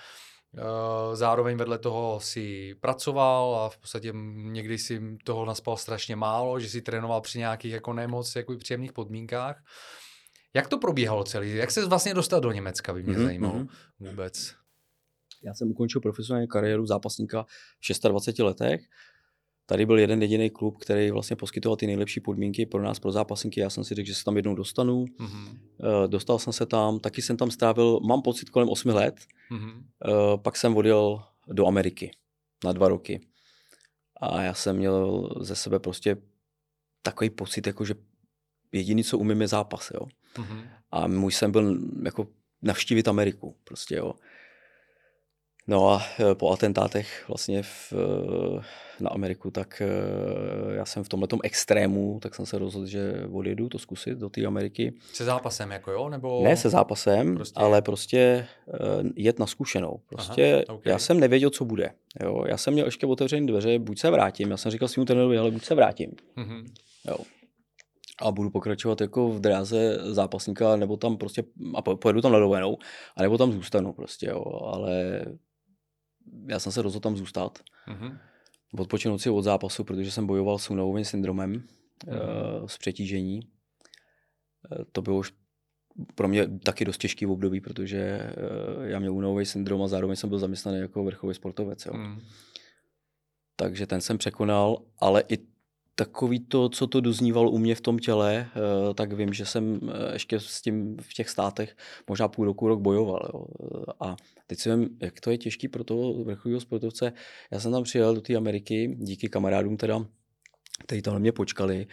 Zároveň vedle toho si pracoval a v podstatě někdy si toho naspal strašně málo, že si trénoval při nějakých jako nemoc jako příjemných podmínkách. Jak to probíhalo celý? Jak se vlastně dostal do Německa, by mě mm-hmm. zajímalo mhm. vůbec. Já jsem ukončil profesionální kariéru zápasníka v 26 letech. Tady byl jeden jediný klub, který vlastně poskytoval ty nejlepší podmínky pro nás, pro zápasníky. Já jsem si řekl, že se tam jednou dostanu. Mm-hmm. Dostal jsem se tam, taky jsem tam strávil, mám pocit, kolem 8 let. Mm-hmm. Pak jsem odjel do Ameriky na dva roky. A já jsem měl ze sebe prostě takový pocit, jako že jediný, co umím, je zápas. Jo. Mm-hmm. A můj sen byl jako navštívit Ameriku. Prostě, jo. No a e, po atentátech vlastně v, e, na Ameriku, tak e, já jsem v tomhle extrému, tak jsem se rozhodl, že odjedu to zkusit do té Ameriky. Se zápasem jako jo? Nebo... Ne se zápasem, prostě... ale prostě jet na zkušenou. Prostě Aha, okay. já jsem nevěděl, co bude. Jo? Já jsem měl ještě otevřené dveře, buď se vrátím, já jsem říkal svým trenérovi, ale buď se vrátím. Mm-hmm. Jo a budu pokračovat jako v dráze zápasníka, nebo tam prostě, a pojedu tam na dovolenou, a nebo tam zůstanu prostě, jo, ale já jsem se rozhodl tam zůstat. Mm-hmm. Odpočinout si od zápasu, protože jsem bojoval s únavovým syndromem mm-hmm. uh, z přetížení. Uh, to bylo už pro mě taky dost těžký v období, protože uh, já měl únavový syndrom a zároveň jsem byl zaměstnaný jako vrcholový sportovec. Jo. Mm. Takže ten jsem překonal, ale i takový to, co to doznívalo u mě v tom těle, eh, tak vím, že jsem eh, ještě s tím v těch státech možná půl roku, rok bojoval. Jo. A teď si vím, jak to je těžký pro toho vrcholového sportovce. Já jsem tam přijel do té Ameriky, díky kamarádům teda, kteří tam na mě počkali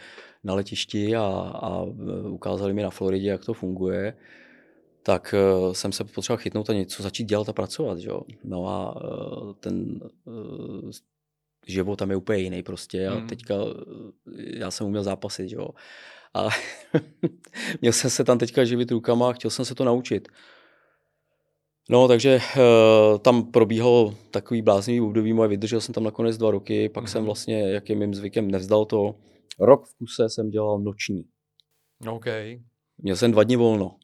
na letišti a, a eh, ukázali mi na Floridě, jak to funguje tak jsem se potřeboval chytnout a něco začít dělat a pracovat. Že? No a ten život tam je úplně jiný prostě a mm. teďka eh, já jsem uměl zápasit, jo. A měl jsem se tam teďka živit rukama a chtěl jsem se to naučit. No, takže uh, tam probíhalo takový bláznivý období moje, vydržel jsem tam nakonec dva roky, pak mm. jsem mhm. vlastně, jak je mým zvykem, nevzdal to. Rok v kuse jsem dělal noční. OK. Měl jsem dva dny volno.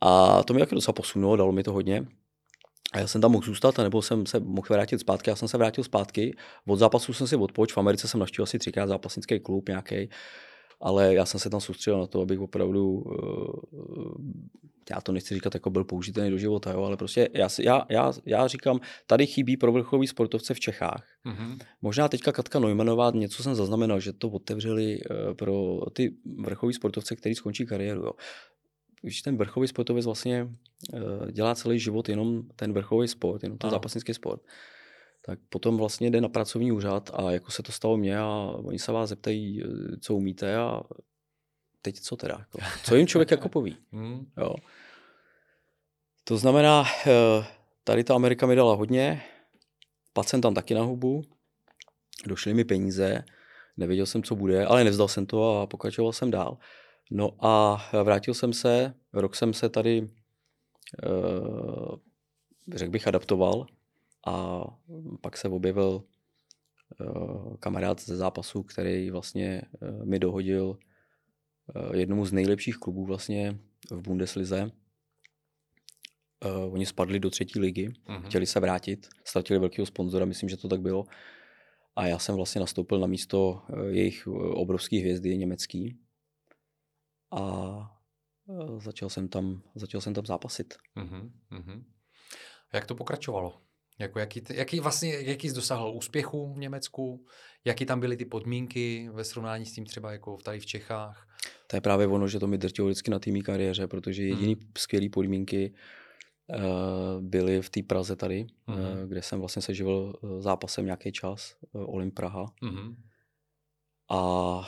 A to mi taky docela posunulo, dalo mi to hodně. A já jsem tam mohl zůstat, nebo jsem se mohl vrátit zpátky. Já jsem se vrátil zpátky. Od zápasu jsem si odpoč. V Americe jsem navštívil asi třikrát zápasnický klub nějaký. Ale já jsem se tam soustředil na to, abych opravdu, eh, já to nechci říkat, jako byl použitelný do života, jo, ale prostě já, já, já, já říkám, tady chybí pro vrcholový sportovce v Čechách. Mm-hmm. Možná teďka Katka Neumannová, něco jsem zaznamenal, že to otevřeli eh, pro ty vrcholový sportovce, který skončí kariéru. Jo když ten vrchový sportovec vlastně uh, dělá celý život jenom ten vrchový sport, jenom ten ano. zápasnický sport, tak potom vlastně jde na pracovní úřad a jako se to stalo mně a oni se vás zeptají, eh, co umíte a teď co teda? Jako, co jim člověk jako poví? Hmm. Jo. To znamená, eh, tady ta Amerika mi dala hodně, jsem tam taky na hubu, došly mi peníze, nevěděl jsem, co bude, ale nevzdal jsem to a pokračoval jsem dál. No a vrátil jsem se, rok jsem se tady, eh, řekl bych, adaptoval a pak se objevil eh, kamarád ze zápasu, který vlastně eh, mi dohodil jednomu z nejlepších klubů vlastně v Bundeslize, oni spadli do třetí ligy, uh-huh. chtěli se vrátit, ztratili velkého sponzora, myslím, že to tak bylo. A já jsem vlastně nastoupil na místo jejich obrovský hvězdy německý. A uh, začal jsem tam, začal jsem tam zápasit. Uh-huh. Uh-huh. A jak to pokračovalo? Jako jaký, jaký, vlastně, jaký jsi dosáhl úspěchu v Německu? Jaký tam byly ty podmínky ve srovnání s tím třeba jako tady v Čechách? To je právě ono, že to mi drtilo vždycky na té kariéře, protože jediný hmm. skvělé podmínky Eh, byli v té Praze tady, mm-hmm. kde jsem vlastně se živil eh, zápasem nějaký čas, Olim Praha. Mm-hmm. A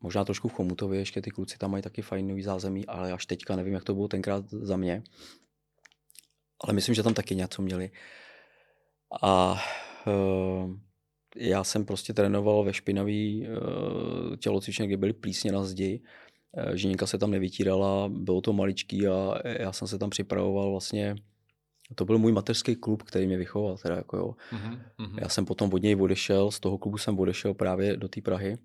možná trošku v Chomutově, ještě ty kluci tam mají taky fajnový zázemí, ale až teďka nevím, jak to bylo tenkrát za mě. Ale myslím, že tam taky něco měli. A já jsem prostě trénoval ve špinavý tělocvičně, kde byly plísně na zdi Žiněnka se tam nevytírala, bylo to maličký a já jsem se tam připravoval vlastně to byl můj mateřský klub, který mě vychoval. Teda jako jo. Mm-hmm. Já jsem potom od něj odešel, z toho klubu jsem odešel právě do té Prahy.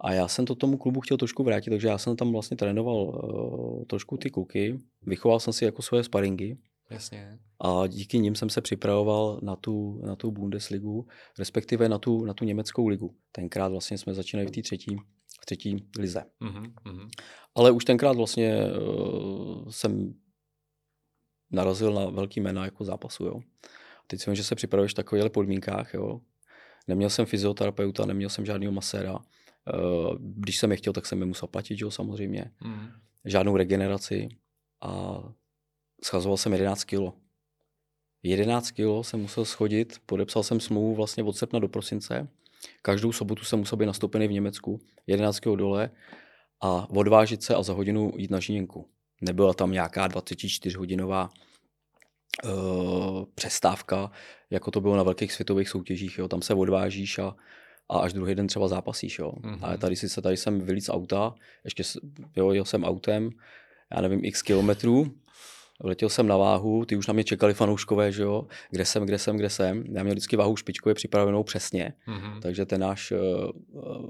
A já jsem to tomu klubu chtěl trošku vrátit, takže já jsem tam vlastně trénoval uh, trošku ty kluky. Vychoval jsem si jako svoje sparingy. Jasně. A díky nim jsem se připravoval na tu, na tu Bundesligu, respektive na tu, na tu německou ligu. Tenkrát vlastně jsme začínali v té třetí v třetí lize. Mm-hmm. Ale už tenkrát vlastně uh, jsem narazil na velký jména jako zápasu. Jo. Teď si vím, že se připravuješ v takových podmínkách. Jo. Neměl jsem fyzioterapeuta, neměl jsem žádného maséra. Uh, když jsem je chtěl, tak jsem je musel platit, jo, samozřejmě. Mm. Žádnou regeneraci. A schazoval jsem 11 kilo. 11 kilo jsem musel schodit, podepsal jsem smlouvu vlastně od srpna do prosince Každou sobotu jsem musel být nastoupený v Německu, 11 kg dole a odvážit se a za hodinu jít na žíněnku. Nebyla tam nějaká 24-hodinová uh, eh, přestávka, jako to bylo na velkých světových soutěžích. Jo. Tam se odvážíš a, a až druhý den třeba zápasíš. Jo. Mm-hmm. Ale tady, si se, tady jsem vylíc auta, ještě jo, jel jsem autem, já nevím, x kilometrů, Letěl jsem na váhu, ty už na mě čekali fanouškové, že jo, kde jsem, kde jsem, kde jsem. Já měl vždycky váhu špičkově připravenou přesně, mm-hmm. takže ten náš uh,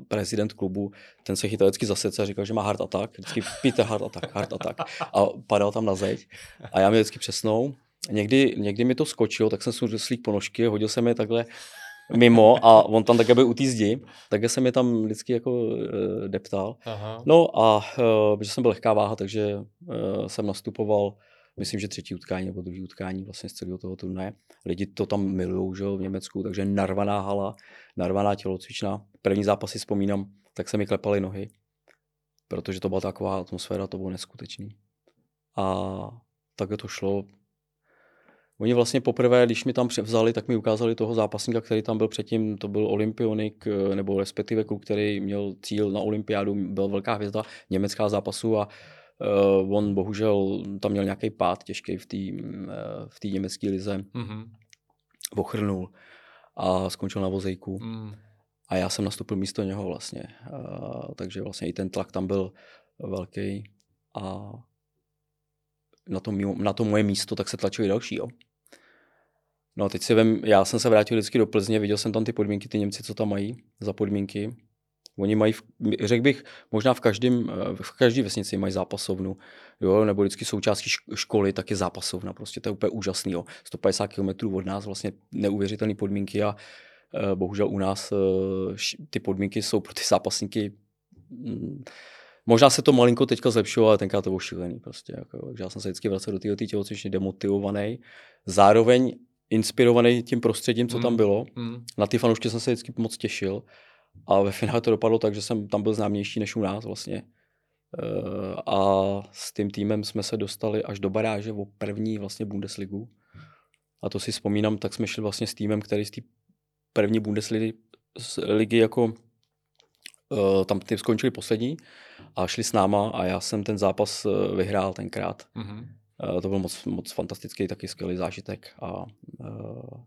prezident klubu, ten se chytal vždycky zase a říkal, že má hard attack, vždycky Peter hard attack, hard attack a padal tam na zeď a já měl vždycky přesnou. Někdy, někdy mi to skočilo, tak jsem si slík ponožky, hodil jsem je takhle mimo a on tam také byl u té zdi, takže jsem je tam vždycky jako uh, deptal. Aha. No a uh, protože jsem byl lehká váha, takže uh, jsem nastupoval myslím, že třetí utkání nebo druhý utkání vlastně z celého toho turnaje. Lidi to tam milují, že v Německu, takže narvaná hala, narvaná tělocvična. První zápas si vzpomínám, tak se mi klepaly nohy, protože to byla taková atmosféra, to bylo neskutečný. A tak to šlo. Oni vlastně poprvé, když mi tam vzali, tak mi ukázali toho zápasníka, který tam byl předtím, to byl olympionik, nebo respektive kluk, který měl cíl na olympiádu, byl velká hvězda německá zápasu a Uh, on bohužel tam měl nějaký pád těžký v té uh, v německé lize. Mm-hmm. Ochrnul a skončil na vozejku. Mm. A já jsem nastoupil místo něho vlastně. Uh, takže vlastně i ten tlak tam byl velký. A na to, na to moje místo tak se tlačili další. Jo. No teď si vem, já jsem se vrátil vždycky do Plzně, viděl jsem tam ty podmínky, ty Němci, co tam mají za podmínky. Oni mají, řekl bych, možná v, každém, eh, v každé vesnici mají zápasovnu, jo, nebo vždycky součástí školy, tak je zápasovna. Prostě to je úplně úžasný. Jo. 150 km od nás vlastně neuvěřitelné podmínky a uh, bohužel u nás uh, ty podmínky jsou pro ty zápasníky mm, Možná se to malinko teďka zlepšilo, ale tenkrát to bylo šílený. Prostě, jako, takže já jsem se vždycky vracel do této tělocvičny demotivovaný. Zároveň inspirovaný tím prostředím, co mm, tam bylo. Mm. Na ty fanoušky jsem se vždycky moc těšil. A ve finále to dopadlo tak, že jsem tam byl známější než u nás vlastně. Eh, a s tím týmem jsme se dostali až do baráže o první vlastně Bundesligu. A to si vzpomínám, tak jsme šli vlastně s týmem, který z té první Bundesligy z ligy jako uh, tam ty skončili poslední a šli s náma a já jsem ten zápas uh, vyhrál tenkrát. Mhm. Uh, to byl moc, moc fantastický, taky skvělý zážitek a uh,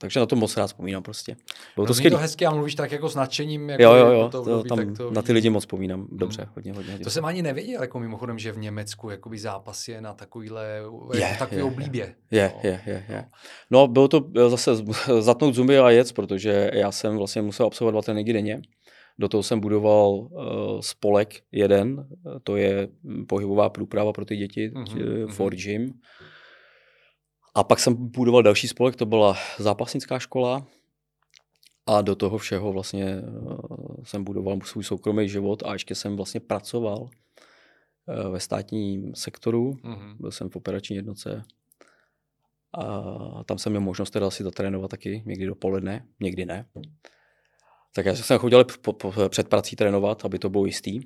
takže na to moc rád vzpomínám prostě. Bylo to Zní skvělé. to hezky a mluvíš tak jako s nadšením. Jako Jo, jo, jako jo, to to, tam tak to na ty lidi moc vzpomínám. Dobře, Hmm. hodně, hodně. hodně. To jsem ani nevěděl, jako mimochodem, že v Německu jakoby zápas je na takovýhle, Je, v takové je, oblíbě. Je, No. je, je, je. No, bylo to eh, zase zatnout zuby a jec, protože já jsem vlastně musel absolvovat dva tréninky denně. Do toho jsem budoval uh, spolek jeden, eh, to je hm, pohybová průprava pro ty děti, Mhm, mm-hmm. mhm. for gym. A pak jsem budoval další spolek, to byla zápasnická škola. A do toho všeho vlastně uh, jsem budoval svůj soukromý život a ještě jsem vlastně pracoval uh, ve státním sektoru, Mhm. byl jsem v operační jednotce a tam jsem měl možnost teda si zatrénovat taky, někdy dopoledne, někdy ne. Tak já jsem chodil po, po, před prací trénovat, aby to bylo jistý.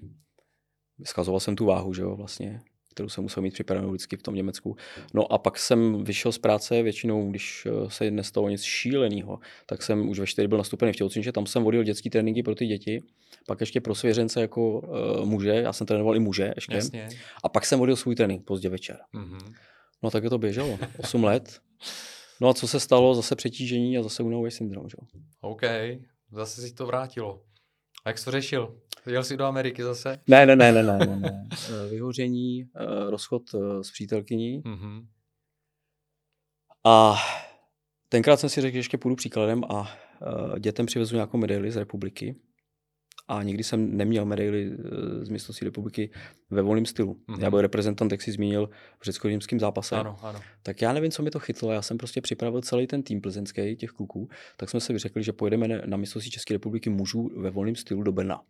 Skazoval jsem tu váhu, že jo, vlastně, kterou jsem musel mít připravenou vždycky v tom Německu. No a pak jsem vyšel z práce, většinou, když eh, se nestalo nic šíleného, tak jsem už ve 4 byl nastupený v tělocvičně, že tam jsem vodil dětský tréninky pro ty děti, pak ještě pro svěřence jako uh, muže, já jsem trénoval i muže ještě, Jasně. a pak jsem vodil svůj trénink pozdě večer. Mhm. No tak to běželo, 8 let. No a co se stalo? Zase přetížení a zase únavový syndrom. Že? OK, zase si to vrátilo. A jak jsi to řešil? Jel jsi do Ameriky zase? Ne, ne, ne, ne, ne, ne, ne. Eh, Vyhoření, eh, rozchod eh, s přítelkyní. Mhm. A tenkrát jsem si řekl, že ještě půjdu příkladem a dětem přivezu nějakou medaili z republiky. A nikdy jsem neměl medaili eh, z mistrovství republiky ve volném stylu. Mhm. Já byl reprezentant, jak jsi zmínil, v řecko-římském zápase. Ano, ano. Tak já nevím, co mi to chytlo. Já jsem prostě připravil celý ten tým plzeňský, těch kluků. Tak jsme si řekli, že pojedeme na- mistrovství České republiky mužů ve volném stylu do Brna.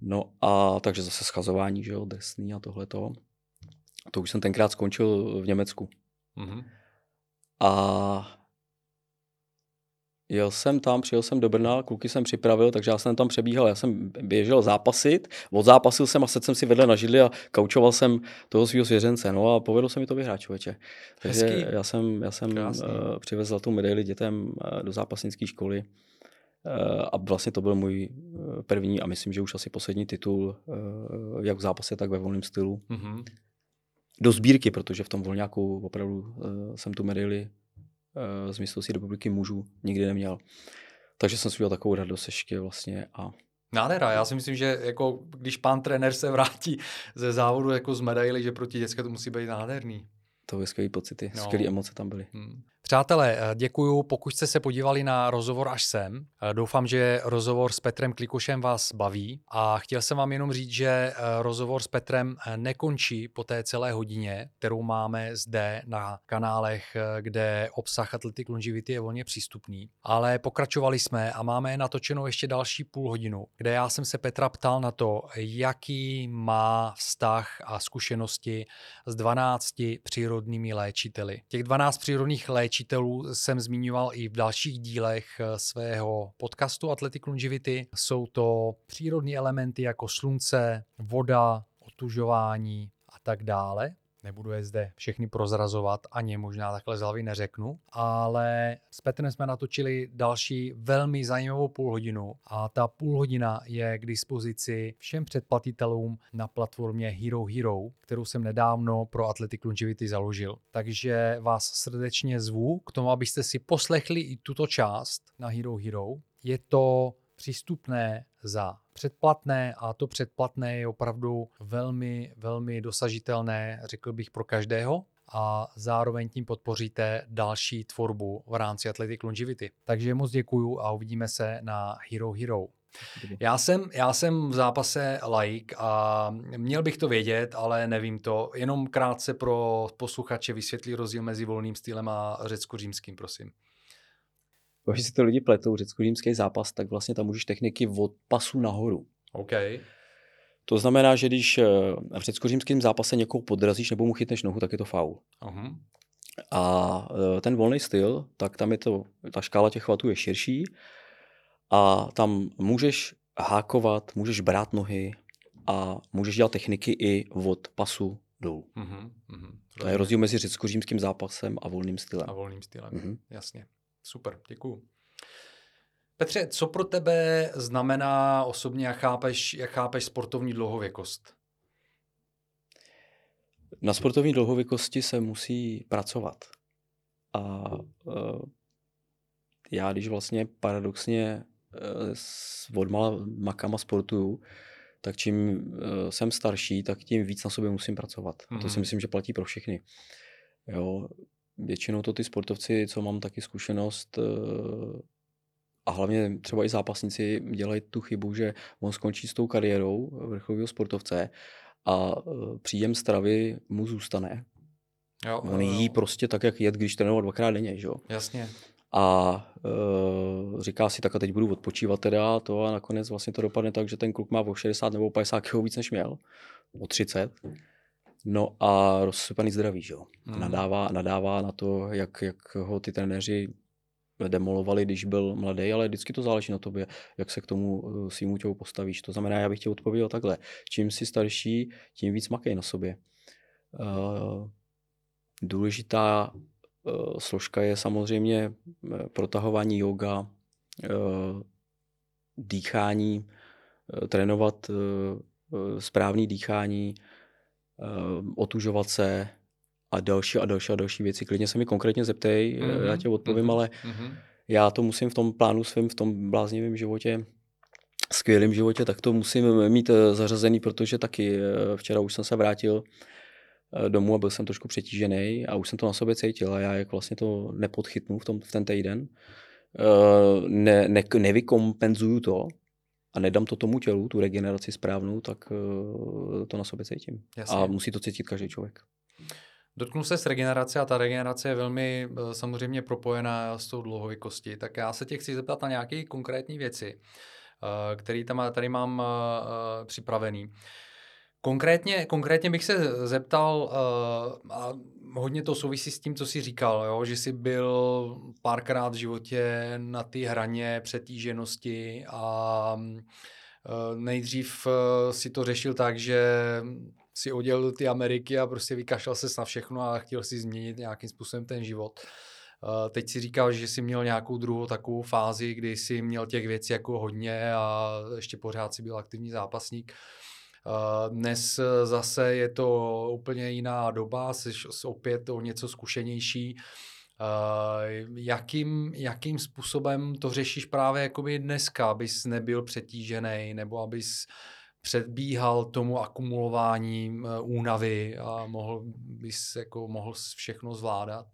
No a takže zase schazování, že jo, desný a tohleto. To už jsem tenkrát skončil v Německu. Mhm. A jel jsem tam, přijel jsem do Brna, kluky jsem připravil, takže já jsem tam přebíhal, já jsem běžel zápasit, odzápasil jsem a sedl jsem si vedle na židli a kaučoval jsem toho svého svěřence, no a povedlo se mi to vyhrát, člověče. Takže Hezký. já jsem, já jsem Krásný. uh, přivezl tu medaili dětem uh, do zápasnické školy uh, a vlastně to byl můj první a myslím, že už asi poslední titul, uh, jak v zápase, tak ve volném stylu Mhm. do sbírky, protože v tom volňáku opravdu uh, jsem tu medaili z mistrovství republiky mužů nikdy neměl. Takže jsem si udělal takovou radost ještě vlastně a Nádhera, já si myslím, že jako když pán trenér se vrátí ze závodu jako z medaily, že pro ti děcka to musí být nádherný. to byly skvělé pocity, no. skvělé emoce tam byly. Hmm. Přátelé, eh, děkuju, pokud jste se podívali na rozhovor až sem. Eh, Doufám, že rozhovor s Petrem Klikošem vás baví a chtěl jsem vám jenom říct, že eh, rozhovor s Petrem nekončí po té celé hodině, kterou máme zde na kanálech, kde obsah Athletic Longevity je volně přístupný, ale pokračovali jsme a máme natočenou ještě další půl hodinu, kde já jsem se Petra ptal na to, jaký má vztah a zkušenosti s 12 přírodními léčiteli. Těch 12 přírodních léčitelů jsem zmiňoval i v dalších dílech eh, svého podcastu Athletic Longevity. Jsou to přírodní elementy jako slunce, voda, otužování a tak dále. Nebudu je zde všechny prozrazovat, ani možná takhle z hlavy neřeknu, ale s Petrem jsme natočili další velmi zajímavou půlhodinu a ta půlhodina je k dispozici všem předplatitelům na platformě Hero Hero, kterou jsem nedávno pro Athletic Longevity založil. Takže vás srdečně zvu k tomu, abyste si poslechli i tuto část na Hero Hero. Je to přístupné za předplatné a to předplatné je opravdu velmi, velmi dosažitelné, řekl bych, pro každého a zároveň tím podpoříte další tvorbu v rámci Athletic Longevity. Takže moc děkuju a uvidíme se na Hero Hero. Já jsem, já jsem v zápase like a měl bych to vědět, ale nevím to. Jenom krátce pro posluchače vysvětlí rozdíl mezi volným stylem a řecko-římským, prosím. Když si to lidi pletou, řecko-římský zápas, tak vlastně tam můžeš techniky od pasu nahoru. OK. To znamená, že když eh, v řecko-římském zápase někoho podrazíš nebo mu chytneš nohu, tak je to faul. Uh-huh. A eh, ten volný styl, tak tam je to, ta škála těch chvatů je širší a tam můžeš hákovat, můžeš brát nohy a můžeš dělat techniky i od pasu dolů. Mhm, mhm. To je rozdíl mezi řecko-římským zápasem a volným stylem. A volným stylem. Mhm. Jasně. Super, děkuju. Petře, co pro tebe znamená osobně, jak chápeš, jak chápeš sportovní dlouhověkost? Na sportovní dlouhověkosti se musí pracovat. A uh, já, když vlastně paradoxně uh, s odmala makama sportuju, tak čím uh, jsem starší, tak tím víc na sobě musím pracovat. A to si Mhm. myslím, že platí pro všechny. Jo, většinou to ty sportovci, co mám taky zkušenost, uh, a hlavně třeba i zápasníci dělají tu chybu, že on skončí s tou kariérou vrcholového sportovce a uh, příjem stravy mu zůstane. Jo, On jo, jí jo. prostě tak, jak jet, když trénoval dvakrát denně, že jo. Jasně. A uh, říká si, tak a teď budu odpočívat teda a to a nakonec vlastně to dopadne tak, že ten kluk má o 60 nebo 50 kg víc než měl, o 30. No a rozsypaný zdraví, že jo. Mhm. Nadává, nadává na to, jak, jak ho ty trenéři demolovali, když byl mladý, ale vždycky to záleží na tobě, jak se k tomu uh, svýmu tělu postavíš. To znamená, já bych tě odpověděl takhle. Čím jsi starší, tím víc makej na sobě. Uh, důležitá uh, složka je samozřejmě eh, protahování yoga, uh, dýchání, trénovat správný dýchání, otužovat se a další a další a další věci. Klidně se mi konkrétně zeptej, mm-hmm. já tě odpovím, mhm, ale mhm. já to musím v tom plánu svém, v tom bláznivém životě, skvělém životě, tak to musím mít eh, zařazený, protože taky eh, včera už jsem se vrátil domů a byl jsem trošku přetížený a už jsem to na sobě cítil a já jak vlastně to nepodchytnu v, tom, v ten týden, ne, ne, nevykompenzuju to a nedám to tomu tělu, tu regeneraci správnou, tak eh, to na sobě cítím. Jasně. A musí to cítit každý člověk. Dotknu se s regenerace a ta regenerace je velmi eh, samozřejmě propojená s tou dlouhověkostí. Tak já se tě chci zeptat na nějaké konkrétní věci, eh, které tam tady mám připravený. Konkrétně, konkrétně bych se zeptal, eh, a hodně to souvisí s tím, co jsi říkal, jo? že jsi byl párkrát v životě na ty hraně přetíženosti a eh, nejdřív eh, si to řešil tak, že si do ty Ameriky a prostě vykašlal se na všechno a chtěl si změnit nějakým způsobem ten život. Teď si říkal, že jsi měl nějakou druhou takovou fázi, kdy jsi měl těch věcí jako hodně a ještě pořád si byl aktivní zápasník. Eh, Dnes eh, zase je to úplně jiná doba, jsi s- opět o něco zkušenější. Eh, Jakým, jakým způsobem to řešíš právě jakoby dneska, abys nebyl přetížený nebo abys předbíhal tomu akumulování eh, únavy a mohl bys jako mohl všechno zvládat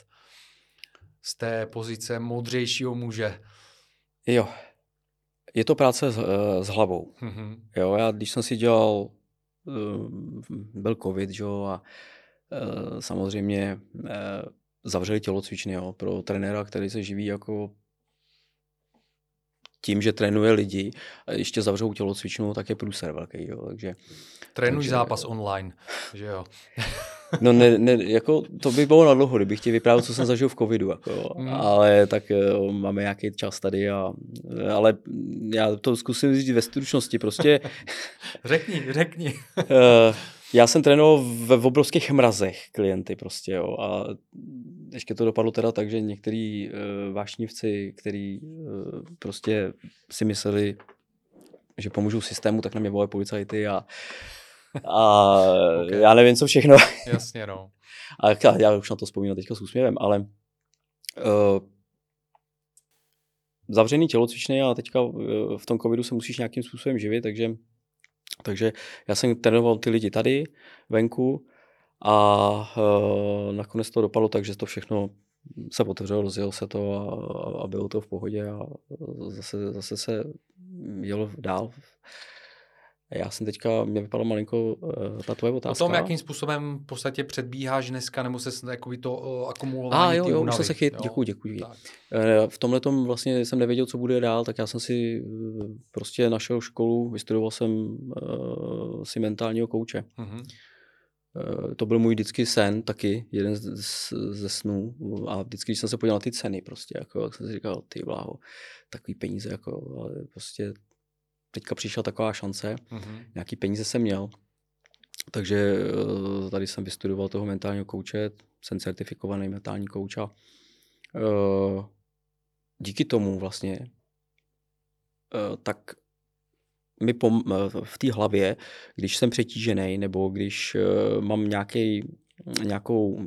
z té pozice moudřejšího muže. Jo, je to práce s, eh, s hlavou. Mhm. Jo, já když jsem si dělal, eh, byl covid, že jo, a eh, samozřejmě eh, zavřeli tělocvičny, jo, pro trenéra, který se živí jako tím, že trénuje lidi a ještě zavřou tělocvičnu, tak je průser velký, jo, takže Trénuj Takže- zápas online, že jo. No ne, ne, jako to by bylo na dlouho, kdybych ti vyprávěl, co jsem zažil v covidu, jako. Mm. ale tak eh, máme nějaký čas tady, a, ale já to zkusím říct ve stručnosti, prostě Řekni, řekni. Eh, já jsem trénoval ve v obrovských mrazech klienty prostě, jo. A ještě to dopadlo teda tak, že některý uh, vášnivci, který uh, prostě si mysleli, že pomůžou systému, tak na mě volají policajty a, a Ok. okay. já nevím, co všechno. Jasně, no. A já, už na to vzpomínám teďka s úsměvem, ale uh, zavřený tělocvičny a teďka uh, v tom covidu se musíš nějakým způsobem živit, takže, takže já jsem trénoval ty lidi tady, venku a uh, nakonec to dopadlo tak, že to všechno se otevřelo, rozjelo se to a, a bylo to v pohodě a zase, zase se jelo dál. Já jsem teďka, mě vypadla malinko uh, ta tvoje O otázka. tom, jakým způsobem v podstatě předbíháš dneska, nebo se jakoby to uh, akumulování A jo, jo, už jsem se chyt, jo? děkuji, děkuji. Tak. Eh, V tomhle tom vlastně jsem nevěděl, co bude dál, tak já jsem si eh, prostě našel školu, vystudoval jsem uh, si mentálního kouče. Mhm. Eh, To byl můj vždycky sen taky, jeden z- z- ze snů. A vždycky, když jsem se podíval na ty ceny, prostě, jako, jak jsem si říkal, ty bláho, takový peníze, jako, ale prostě teďka přišla taková šance, Mhm. nějaký peníze jsem měl. takže eh, tady jsem vystudoval toho mentálního kouče, jsem certifikovaný mentální kouč a eh, díky tomu vlastně eh, tak mi pom- v té hlavě, když jsem přetížený nebo když mám nějaký, nějakou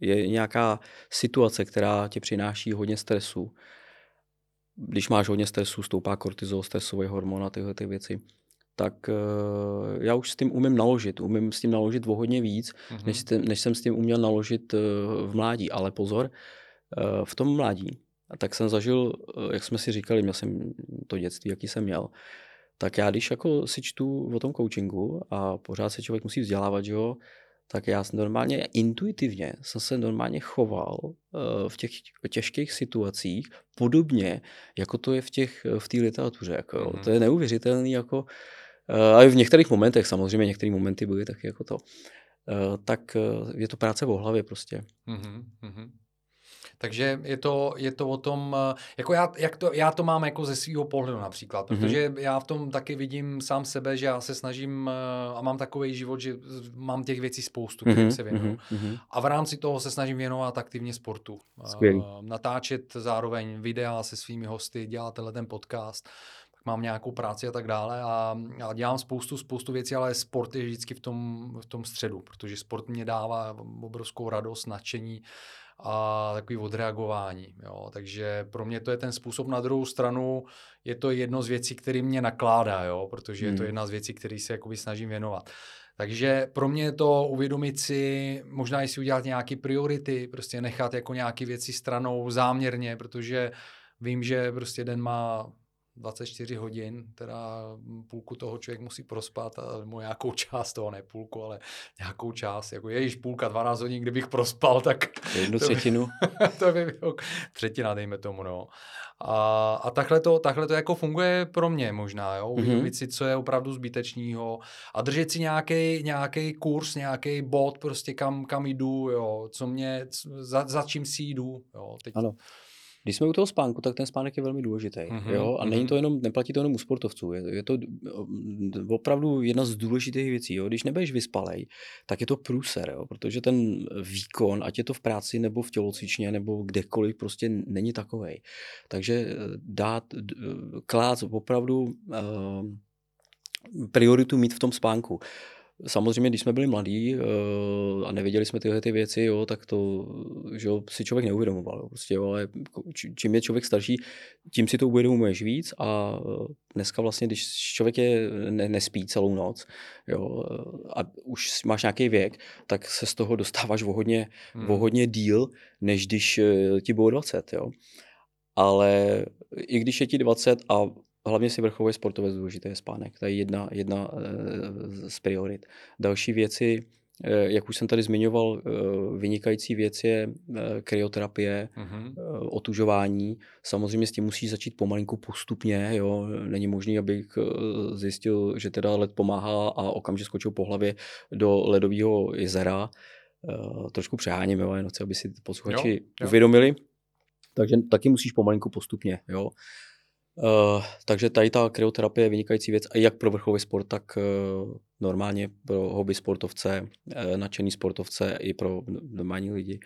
je nějaká situace, která ti přináší hodně stresu. Když máš hodně stresu, stoupá kortizol, stresový hormon a tyhle ty věci, tak uh, já už s tím umím naložit. Umím s tím naložit o hodně víc, mm-hmm. než, tím, než jsem s tím uměl naložit uh, v mládí. Ale pozor, uh, v tom mládí, tak jsem zažil, uh, jak jsme si říkali, měl jsem to dětství, jaký jsem měl, tak já když jako si čtu o tom coachingu a pořád se člověk musí vzdělávat, že jo, tak já jsem normálně intuitivně jsem se normálně choval uh, v těch těžkých situacích podobně, jako to je v těch v té literatuře. Jako, mm-hmm. To je neuvěřitelný jako uh, a v některých momentech, samozřejmě některé momenty byly taky jako to. Uh, tak je to práce v hlavě prostě. Mm-hmm. Takže je to, je to o tom, eh, jako já, jak to, já to mám jako ze svého pohledu například, mhm. protože mm-hmm. já v tom taky vidím sám sebe, že já se snažím eh, a mám takový život, že mám těch věcí spoustu, kterým mm-hmm. se věnuju. Mm-hmm. A v rámci toho se snažím věnovat aktivně sportu. Skvělý. Natáčet zároveň videa se svými hosty, dělat tenhle ten podcast mám nějakou práci a tak dále a, a dělám spoustu, spoustu věcí, ale sport je vždycky v tom, v tom středu, protože sport mě dává obrovskou radost, nadšení a takový odreagování. Jo. Takže pro mě to je ten způsob. Na druhou stranu je to jedno z věcí, který mě nakládá, jo, protože hmm. je to hmm. jedna z věcí, který se jakoby snažím věnovat. Takže pro mě je to uvědomit si, možná i si udělat nějaké priority, prostě nechat jako nějaké věci stranou záměrně, protože vím, že prostě den má 24 hodin, teda půlku toho člověk musí prospat, nebo nějakou část toho, ne půlku, ale nějakou část, jako je již půlka, 12 hodin, kdybych prospal, tak... Jednu třetinu. to by bylo třetina, dejme tomu, no. A, a takhle, to, takhle to jako funguje pro mě možná, jo, mhm. uvědomit mm-hmm. si, co je opravdu zbytečného a držet si nějaký nějaký kurz, nějaký bod, prostě kam, kam jdu, jo, co mě, za, za čím si jdu, jo. Teď, ano. Když jsme u toho spánku, tak ten spánek je velmi důležitý. Mm-hmm. Jo? A není mhm. to jenom, neplatí to jenom u sportovců. Je, je to opravdu jedna z důležitých věcí. Jo? Když nebudeš vyspalej, tak je to průser, jo? protože ten výkon, ať je to v práci nebo v tělocvičně nebo kdekoliv, prostě není takový. Takže eh, dát, klát opravdu uh, prioritu mít v tom spánku. Samozřejmě, když jsme byli mladí uh, a nevěděli jsme tyhle ty věci, jo, tak to že jo, si člověk neuvědomoval. Jo, prostě, jo, ale čím je člověk starší, tím si to uvědomuješ víc a eh, dneska vlastně, když člověk je, ne, nespí celou noc jo, a už máš nějaký věk, tak se z toho dostáváš o hodně, hmm. o hodně díl, než když eh, ti bylo 20. Jo. Ale i když je ti 20 a hlavně si vrcholový sportovec důležité je spánek. To je jedna, jedna eh, z priorit. Další věci, eh, jak už jsem tady zmiňoval, eh, vynikající věc je kryoterapie, mm-hmm. otužování. Samozřejmě s tím musí začít pomalinku postupně. Jo. Není možné, abych zjistil, že teda led pomáhá a okamžitě skočil po hlavě do ledového jezera. Trošku přeháním, jo, jenom chci, aby si posluchači jo, jo. uvědomili. Takže taky musíš pomalinku postupně. Jo. Uh, takže tady ta kryoterapie je vynikající věc, a jak pro vrcholový sport, tak uh, normálně pro hobby sportovce, uh, nadšený sportovce i pro normální lidi.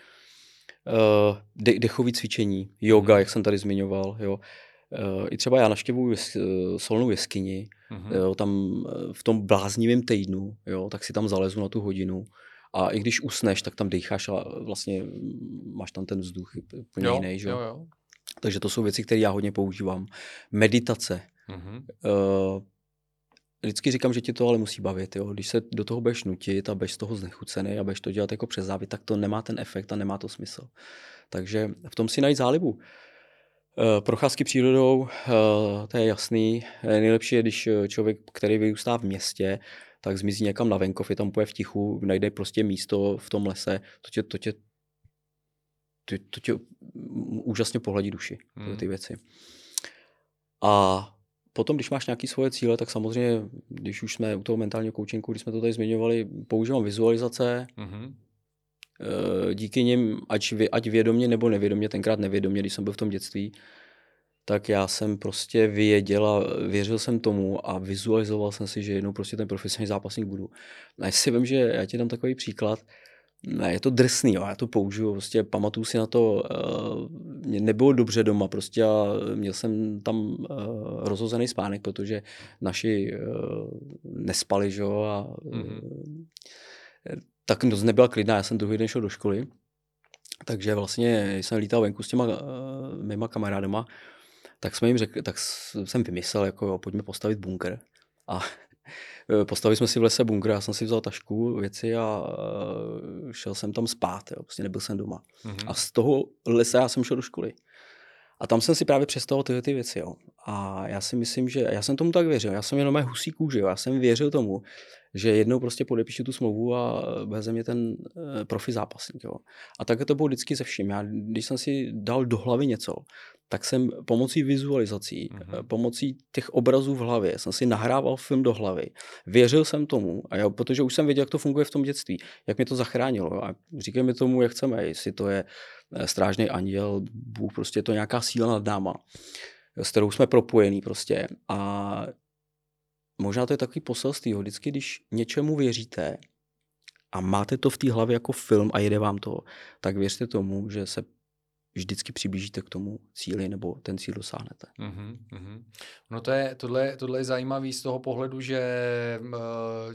Uh, de- dechové cvičení, yoga, mm. jak jsem tady zmiňoval, jo. Uh, I třeba já naštěvuju uh, solnou jeskyni, mm-hmm. jo, tam v tom bláznivém týdnu, jo, tak si tam zalezu na tu hodinu a i když usneš, tak tam dýcháš a vlastně máš tam ten vzduch úplně jiný, že? Jo, jo. Takže to jsou věci, které já hodně používám. Meditace. Mm-hmm. Uh, vždycky říkám, že ti to ale musí bavit. Jo? Když se do toho budeš nutit a budeš z toho znechucený a budeš to dělat jako přes závit, tak to nemá ten efekt a nemá to smysl. Takže v tom si najít zálibu. Uh, procházky přírodou, uh, to je jasný. Nejlepší je, když člověk, který vyrůstá v městě, tak zmizí někam na venkov, je tam úplně v tichu, najde prostě místo v tom lese, to tě, to tě to, to tě úžasně pohledí duši, hmm. ty věci. A potom, když máš nějaké svoje cíle, tak samozřejmě, když už jsme u toho mentálního coachingu, když jsme to tady zmiňovali, používám vizualizace, hmm. díky nim, ať, ať vědomě nebo nevědomě, tenkrát nevědomě, když jsem byl v tom dětství, tak já jsem prostě věděl a věřil jsem tomu a vizualizoval jsem si, že jednou prostě ten profesionální zápasník budu. A jestli vím, že já ti dám takový příklad, ne, je to drsný, jo, já to použiju, prostě pamatuju si na to, uh, mě nebylo dobře doma, prostě a měl jsem tam uh, rozhozený spánek, protože naši uh, nespali, že jo, a mm-hmm. tak noc nebyla klidná, já jsem druhý den šel do školy, takže vlastně jsem lítal venku s těma uh, mýma kamarádama, tak jsme jim řekli, tak jsem vymyslel, jako jo, pojďme postavit bunkr. A Eh, postavili jsme si v lese bunkr, já jsem si vzal tašku, věci a eh, šel jsem tam spát, jo. prostě nebyl jsem doma. Mm-hmm. A z toho lesa já jsem šel do školy. A tam jsem si právě představoval tyhle ty věci. Jo. A já si myslím, že já jsem tomu tak věřil. Já jsem jenom mé husí kůži. Jo. Já jsem věřil tomu, že jednou prostě podepíšu tu smlouvu a bez mě ten uh, profi zápasník. Jo. A tak to bylo vždycky se vším. Já, když jsem si dal do hlavy něco, tak jsem pomocí vizualizací, mm-hmm. pomocí těch obrazů v hlavě, jsem si nahrával film do hlavy. Věřil jsem tomu, a já, protože už jsem věděl, jak to funguje v tom dětství, jak mě to zachránilo. A říkejme tomu, jak chceme, jestli to je eh, strážný anděl, Bůh, prostě je to nějaká síla nad náma, s kterou jsme propojení prostě. A možná to je takový poselství, vždycky, když něčemu věříte a máte to v té hlavě jako film a jede vám to, tak věřte tomu, že se vždycky přiblížíte k tomu cíli nebo ten cíl dosáhnete. Mm-hmm. No to je, tohle, tohle je zajímavý z toho pohledu, že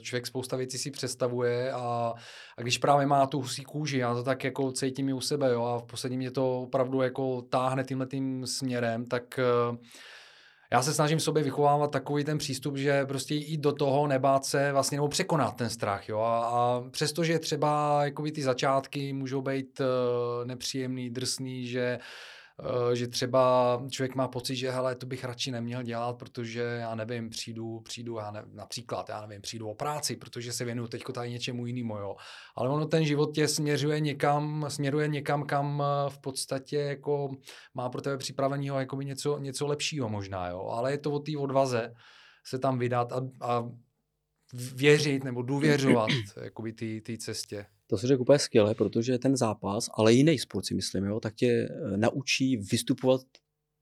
člověk spousta věcí si představuje a, a když právě má tu husí kůži, já to tak jako cítím i u sebe, jo, a v poslední mě to opravdu jako táhne tímhle tím směrem, tak uh, já se snažím sobě vychovávat takový ten přístup, že prostě jít do toho, nebát se vlastně nebo překonat ten strach. Jo? A, a přestože třeba jakoby ty začátky můžou být uh, nepříjemný, drsný, že Eh, že třeba člověk má pocit, že hele, to bych radši neměl dělat, protože já nevím, přijdu, přijdu, já ne, například, já nevím, přijdu o práci, protože se věnuju teďko tady něčemu jinému, jo. Ale ono ten život tě směřuje někam, směruje někam, kam eh, v podstatě jako má pro tebe připraveného jako něco, něco lepšího možná, jo. Ale je to o té odvaze se tam vydat a, a věřit nebo důvěřovat jakoby té cestě. To si řekl úplně skvěle, protože ten zápas, ale jiný sport si myslím, jo, tak tě eh, naučí vystupovat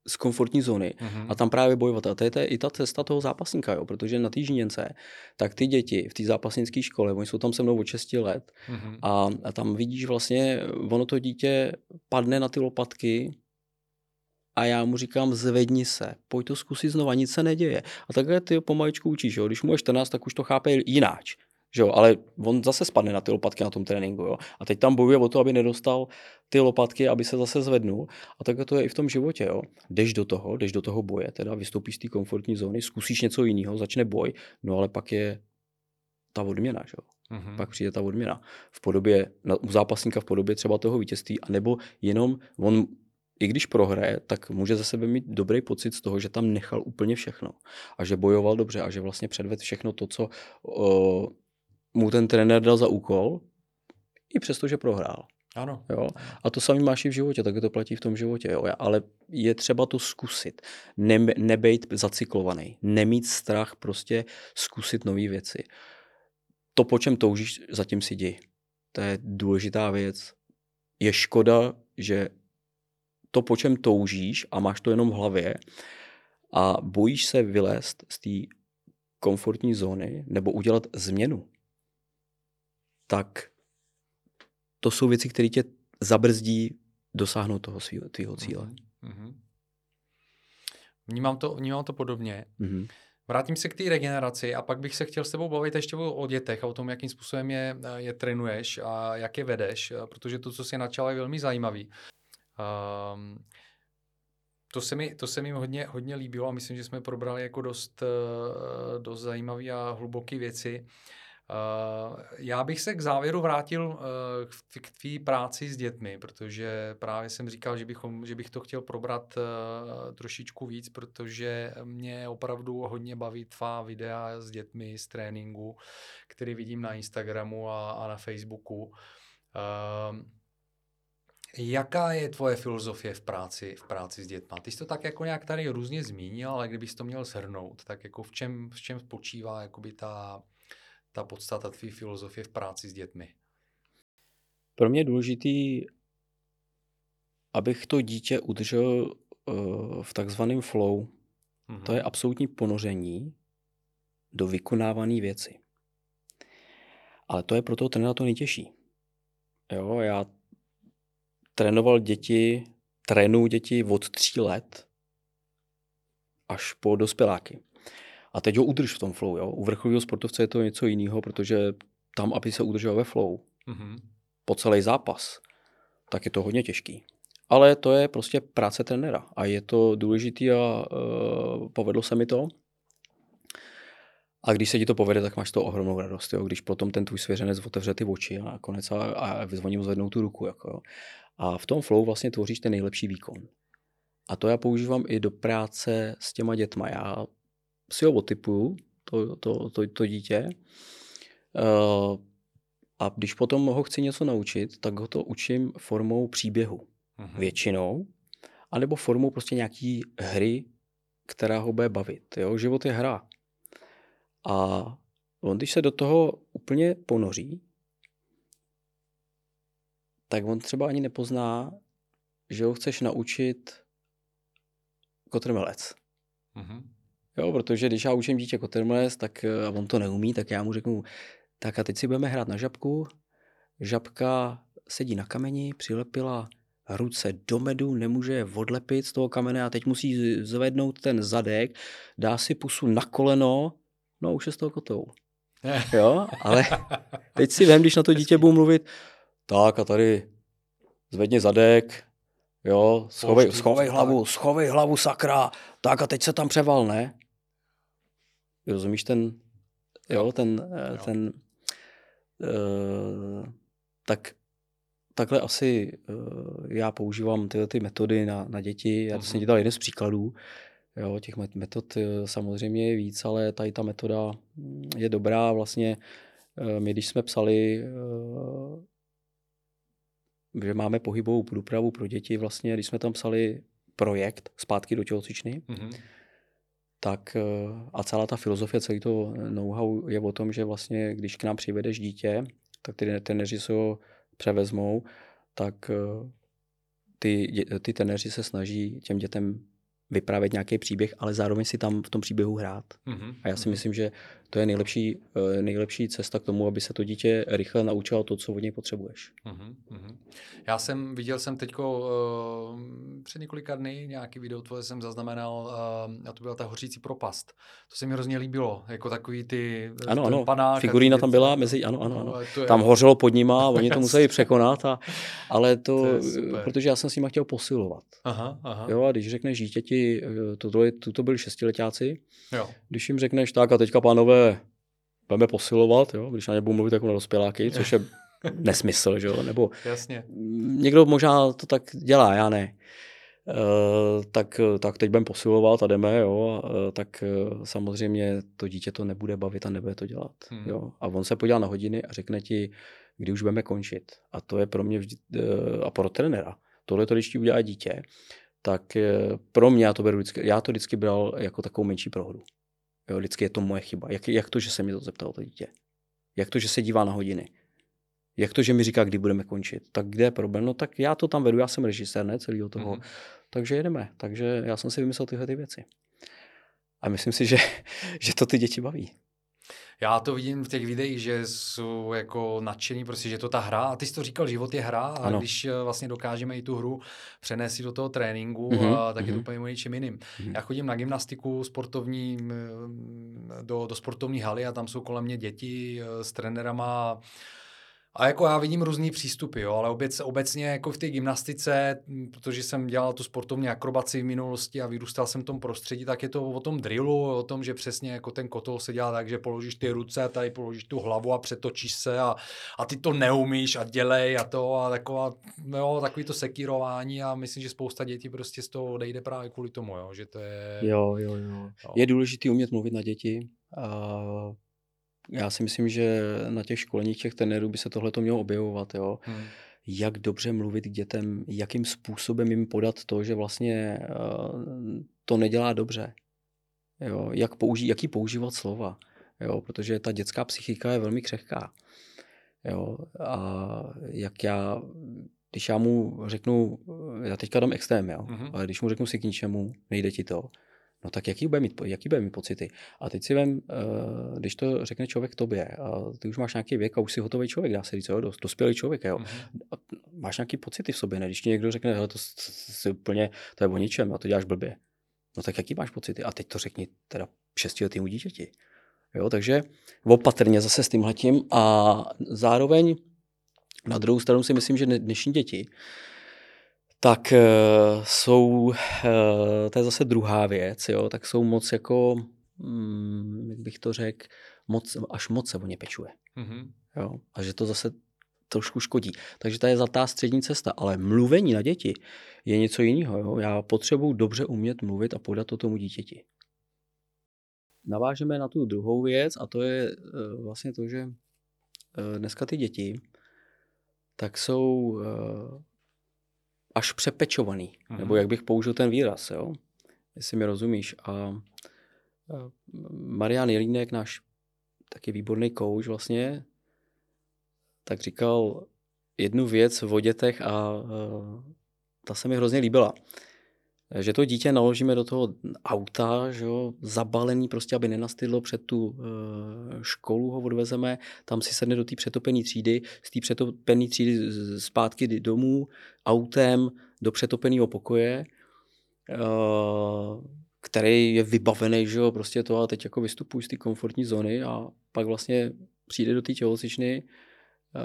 z komfortní zóny mm-hmm. a tam právě bojovat. A to je to, i ta cesta toho zápasníka, jo, protože na té žíněnce, tak ty děti v té zápasnické škole, oni jsou tam se mnou od 6 let mm-hmm. a, a tam vidíš vlastně, ono to dítě padne na ty lopatky a já mu říkám, zvedni se, pojď to zkusit znova, nic se neděje. A takhle ty pomaličku učíš, jo. když mu je 14, tak už to chápe jináč. Že jo, ale on zase spadne na ty lopatky na tom tréninku. Jo. A teď tam bojuje o to, aby nedostal ty lopatky, aby se zase zvednul. A tak to je i v tom životě. Jo. Jdeš do toho, jdeš do toho boje, teda vystoupíš z té komfortní zóny, zkusíš něco jiného, začne boj, no ale pak je ta odměna. Že jo. Mm-hmm. Pak přijde ta odměna v podobě, u zápasníka v podobě třeba toho vítězství, anebo jenom on i když prohraje, tak může za sebe mít dobrý pocit z toho, že tam nechal úplně všechno a že bojoval dobře a že vlastně předvedl všechno to, co mu ten trenér dal za úkol, i přesto, že prohrál. Ano. Jo? A to samý máš i v životě, tak to platí v tom životě. Jo? Ale je třeba to zkusit. Ne, nebejt zacyklovaný. Nemít strach prostě zkusit nové věci. To, po čem toužíš, zatím si jdi. To je důležitá věc. Je škoda, že to, po čem toužíš a máš to jenom v hlavě a bojíš se vylézt z té komfortní zóny nebo udělat změnu, tak to jsou věci, které tě zabrzdí dosáhnout toho svého tvýho cíle. Mm-hmm. Vnímám, to, vnímám to podobně. Mm-hmm. Vrátím se k té regeneraci a pak bych se chtěl s tebou bavit ještě o dětech a o tom, jakým způsobem je, je trénuješ a jak je vedeš, protože to, co si načal, je velmi zajímavý. Um, to se mi, to se mi hodně, hodně líbilo a myslím, že jsme probrali jako dost, dost zajímavé a hluboké věci. Uh, já bych se k závěru vrátil uh, k tvý práci s dětmi, protože právě jsem říkal, že, bychom, že bych to chtěl probrat uh, trošičku víc, protože mě opravdu hodně baví tvá videa s dětmi z tréninku, který vidím na Instagramu a, a na Facebooku. Jaká je tvoje filozofie v práci, v práci s dětmi? Ty jsi to tak jako nějak tady různě zmínil, ale kdybys to měl shrnout, tak jako v čem, v čem spočívá jakoby ta, ta podstata tvé filozofie v práci s dětmi? Pro mě je důležitý, abych to dítě udržel uh, v takzvaném flow. Mhm. To je absolutní ponoření do vykonávané věci. Ale to je pro toho trenéra to nejtěžší. Jo, já trénoval děti, trénuji děti od tří let až po dospěláky. A teď ho udrž v tom flow. Jo? U vrcholového sportovce je to něco jiného, protože tam, aby se udržel ve flow Mhm. po celý zápas, tak je to hodně těžký. Ale to je prostě práce trenéra a je to důležitý a uh, povedlo se mi to. A když se ti to povede, tak máš to ohromnou radost, jo? když potom ten tvůj svěřenec otevře ty oči a nakonec a, a vyzvoním zvednou tu ruku. Jako, jo? A v tom flow vlastně tvoříš ten nejlepší výkon. A to já používám i do práce s těma dětma. Já si ho otypuju, to, to, to, to dítě, uh, a když potom ho chci něco naučit, tak ho to učím formou příběhu Mhm. většinou, anebo formou prostě nějaký hry, která ho bude bavit. Jo? Život je hra. A on, když se do toho úplně ponoří, tak on třeba ani nepozná, že ho chceš naučit kotrmelec. Mhm. Jo, protože když já učím dítě kotrmelec, tak eh, a on to neumí, tak já mu řeknu, tak a teď si budeme hrát na žabku. Žabka sedí na kameni, přilepila ruce do medu, nemůže je odlepit z toho kamene a teď musí zvednout ten zadek, dá si pusu na koleno, no už je z toho kotou. Jo, ale teď si vem, když na to dítě budu mluvit, tak a tady zvedni zadek, jo, schovej, schovej hlavu, schovej hlavu, sakra, tak a teď se tam převal, ne? Rozumíš ten, jo, ten, eh, Jo. ten, uh, tak takhle asi uh, já používám tyhle ty metody na, na děti. Já to jsem Mhm. ti dal jeden z příkladů. Jo, těch met- metod samozřejmě je víc, ale tady ta metoda mm, je dobrá. Vlastně eh, my, když jsme psali, eh, že máme pohybovou průpravu pro děti, vlastně, když jsme tam psali projekt zpátky do tělocvičny, Mhm. Tak eh, a celá ta filozofie, celý to know-how je o tom, že vlastně, když k nám přivedeš dítě, tak ty trenéři se ho převezmou, tak eh, ty, ty trenéři se snaží těm dětem vyprávět nějaký příběh, ale zároveň si tam v tom příběhu hrát. Mhm. A já si Mhm. myslím, že to je nejlepší, eh, nejlepší cesta k tomu, aby se to dítě rychle naučilo to, co od něj potřebuješ. Mhm, mhm. Já jsem, viděl jsem teďko uh, před několika dny nějaký video tvoje jsem zaznamenal uh, a to byla ta hořící propast. To se mi hrozně líbilo, jako takový ty Ano, ano, panák figurína tam byla mezi, ano, ano, ano. No, je, Tam hořelo pod nima a oni to museli překonat, a, ale to, To protože já jsem s nima chtěl posilovat. Aha, aha. Jo, a když řekneš dítěti, to, to, to byli šestiletáci, jo. když jim řekneš tak a teďka pánové, budeme posilovat, jo, když na ně budu mluvit jako na dospěláky, což je nesmysl, že jo, nebo jasně. někdo možná to tak dělá, já ne. Uh, tak, tak teď budeme posilovat a jdeme, jo, uh, tak uh, samozřejmě to dítě to nebude bavit a nebude to dělat. Hmm. Jo. A on se podívá na hodiny a řekne ti, kdy už budeme končit. A to je pro mě vždy, uh, a pro trenéra. Tohle to, když ti udělá dítě, tak uh, pro mě já to beru vždycky, já to vždycky bral jako takovou menší prohru. Jo, vždycky je to moje chyba. Jak, jak to, že se mi to zeptal to dítě? Jak to, že se dívá na hodiny? Jak to, že mi říká, kdy budeme končit? Tak kde je problém? No tak já to tam vedu, já jsem režisér, ne celého toho. Mhm. Takže jedeme. Takže já jsem si vymyslel tyhle ty věci. A myslím si, že, že to ty děti baví. Já to vidím v těch videích, že jsou jako nadšení, prostě, že to ta hra, a ty jsi to říkal, život je hra a Ano. když eh, vlastně dokážeme i tu hru přenést do toho tréninku, Mhm, a, tak je to mhm. úplně o něčem jiným. Mhm. Já chodím na gymnastiku sportovní, mm, do, do sportovní haly a tam jsou kolem mě děti eh, s trenérama a jako já vidím různý přístupy, jo, ale obec, obecně jako v té gymnastice, protože jsem dělal tu sportovní akrobaci v minulosti a vyrůstal jsem v tom prostředí, tak je to o tom drillu, o tom, že přesně jako ten kotol se dělá tak, že položíš ty ruce a tady položíš tu hlavu a přetočíš se a, a ty to neumíš a dělej a to a taková, jo, takový to sekírování a myslím, že spousta dětí prostě z toho odejde právě kvůli tomu, jo, že to je... Jo, jo, jo. Jo. Je důležité umět mluvit na děti. A já si myslím, že na těch školních těch trenérů by se tohle to mělo objevovat. Jo. Hmm. Jak dobře mluvit k dětem, jakým způsobem jim podat to, že vlastně eh, to nedělá dobře. Jo. Jak použí, jaký používat slova. Jo. Protože ta dětská psychika je velmi křehká. Jo. A jak já, když já mu řeknu, já teďka dám extrém, jo, Mhm. ale když mu řeknu si k ničemu, nejde ti to, no tak jaký bude mít, jaký bude mít pocity? A teď si vem, eh, když to řekne člověk tobě, a ty už máš nějaký věk a už jsi hotový člověk, dá se říct, jo, dos- dospělý člověk, jo. Mhm. A máš nějaký pocity v sobě, ne? Když ti někdo řekne, hele, to, si úplně, to je o ničem a to děláš blbě. No tak jaký máš pocity? A teď to řekni teda šestiletýmu dítěti. Jo, takže opatrně zase s tímhletím a zároveň na druhou stranu si myslím, že dne- dnešní děti tak eh, jsou, eh, to je zase druhá věc, jo, tak jsou moc jako, mm, jak bych to řekl, moc, až moc se o ně pečuje. Mhm. Jo? A že to zase trošku škodí. Takže to je zlatá střední cesta. Ale mluvení na děti je něco jiného. Jo? Já potřebuji dobře umět mluvit a podat to tomu dítěti. Navážeme na tu druhou věc a to je eh, vlastně to, že dneska ty děti tak jsou až přepečovaný. Mhm. Nebo jak bych použil ten výraz, jo? jestli mi rozumíš. A eh, Marian Jelínek, náš taky výborný kouč vlastně, tak říkal jednu věc o dětech a eh, ta se mi hrozně líbila. Že to dítě naložíme do toho auta, že jo, zabalený prostě, aby nenastydlo před tu eh, školu, ho odvezeme, tam si sedne do té přetopené třídy, z té přetopené třídy zpátky domů, autem do přetopeného pokoje, eh, který je vybavený, že jo, prostě to a teď jako vystupuji z té komfortní zóny a pak vlastně přijde do té tělocvičny eh,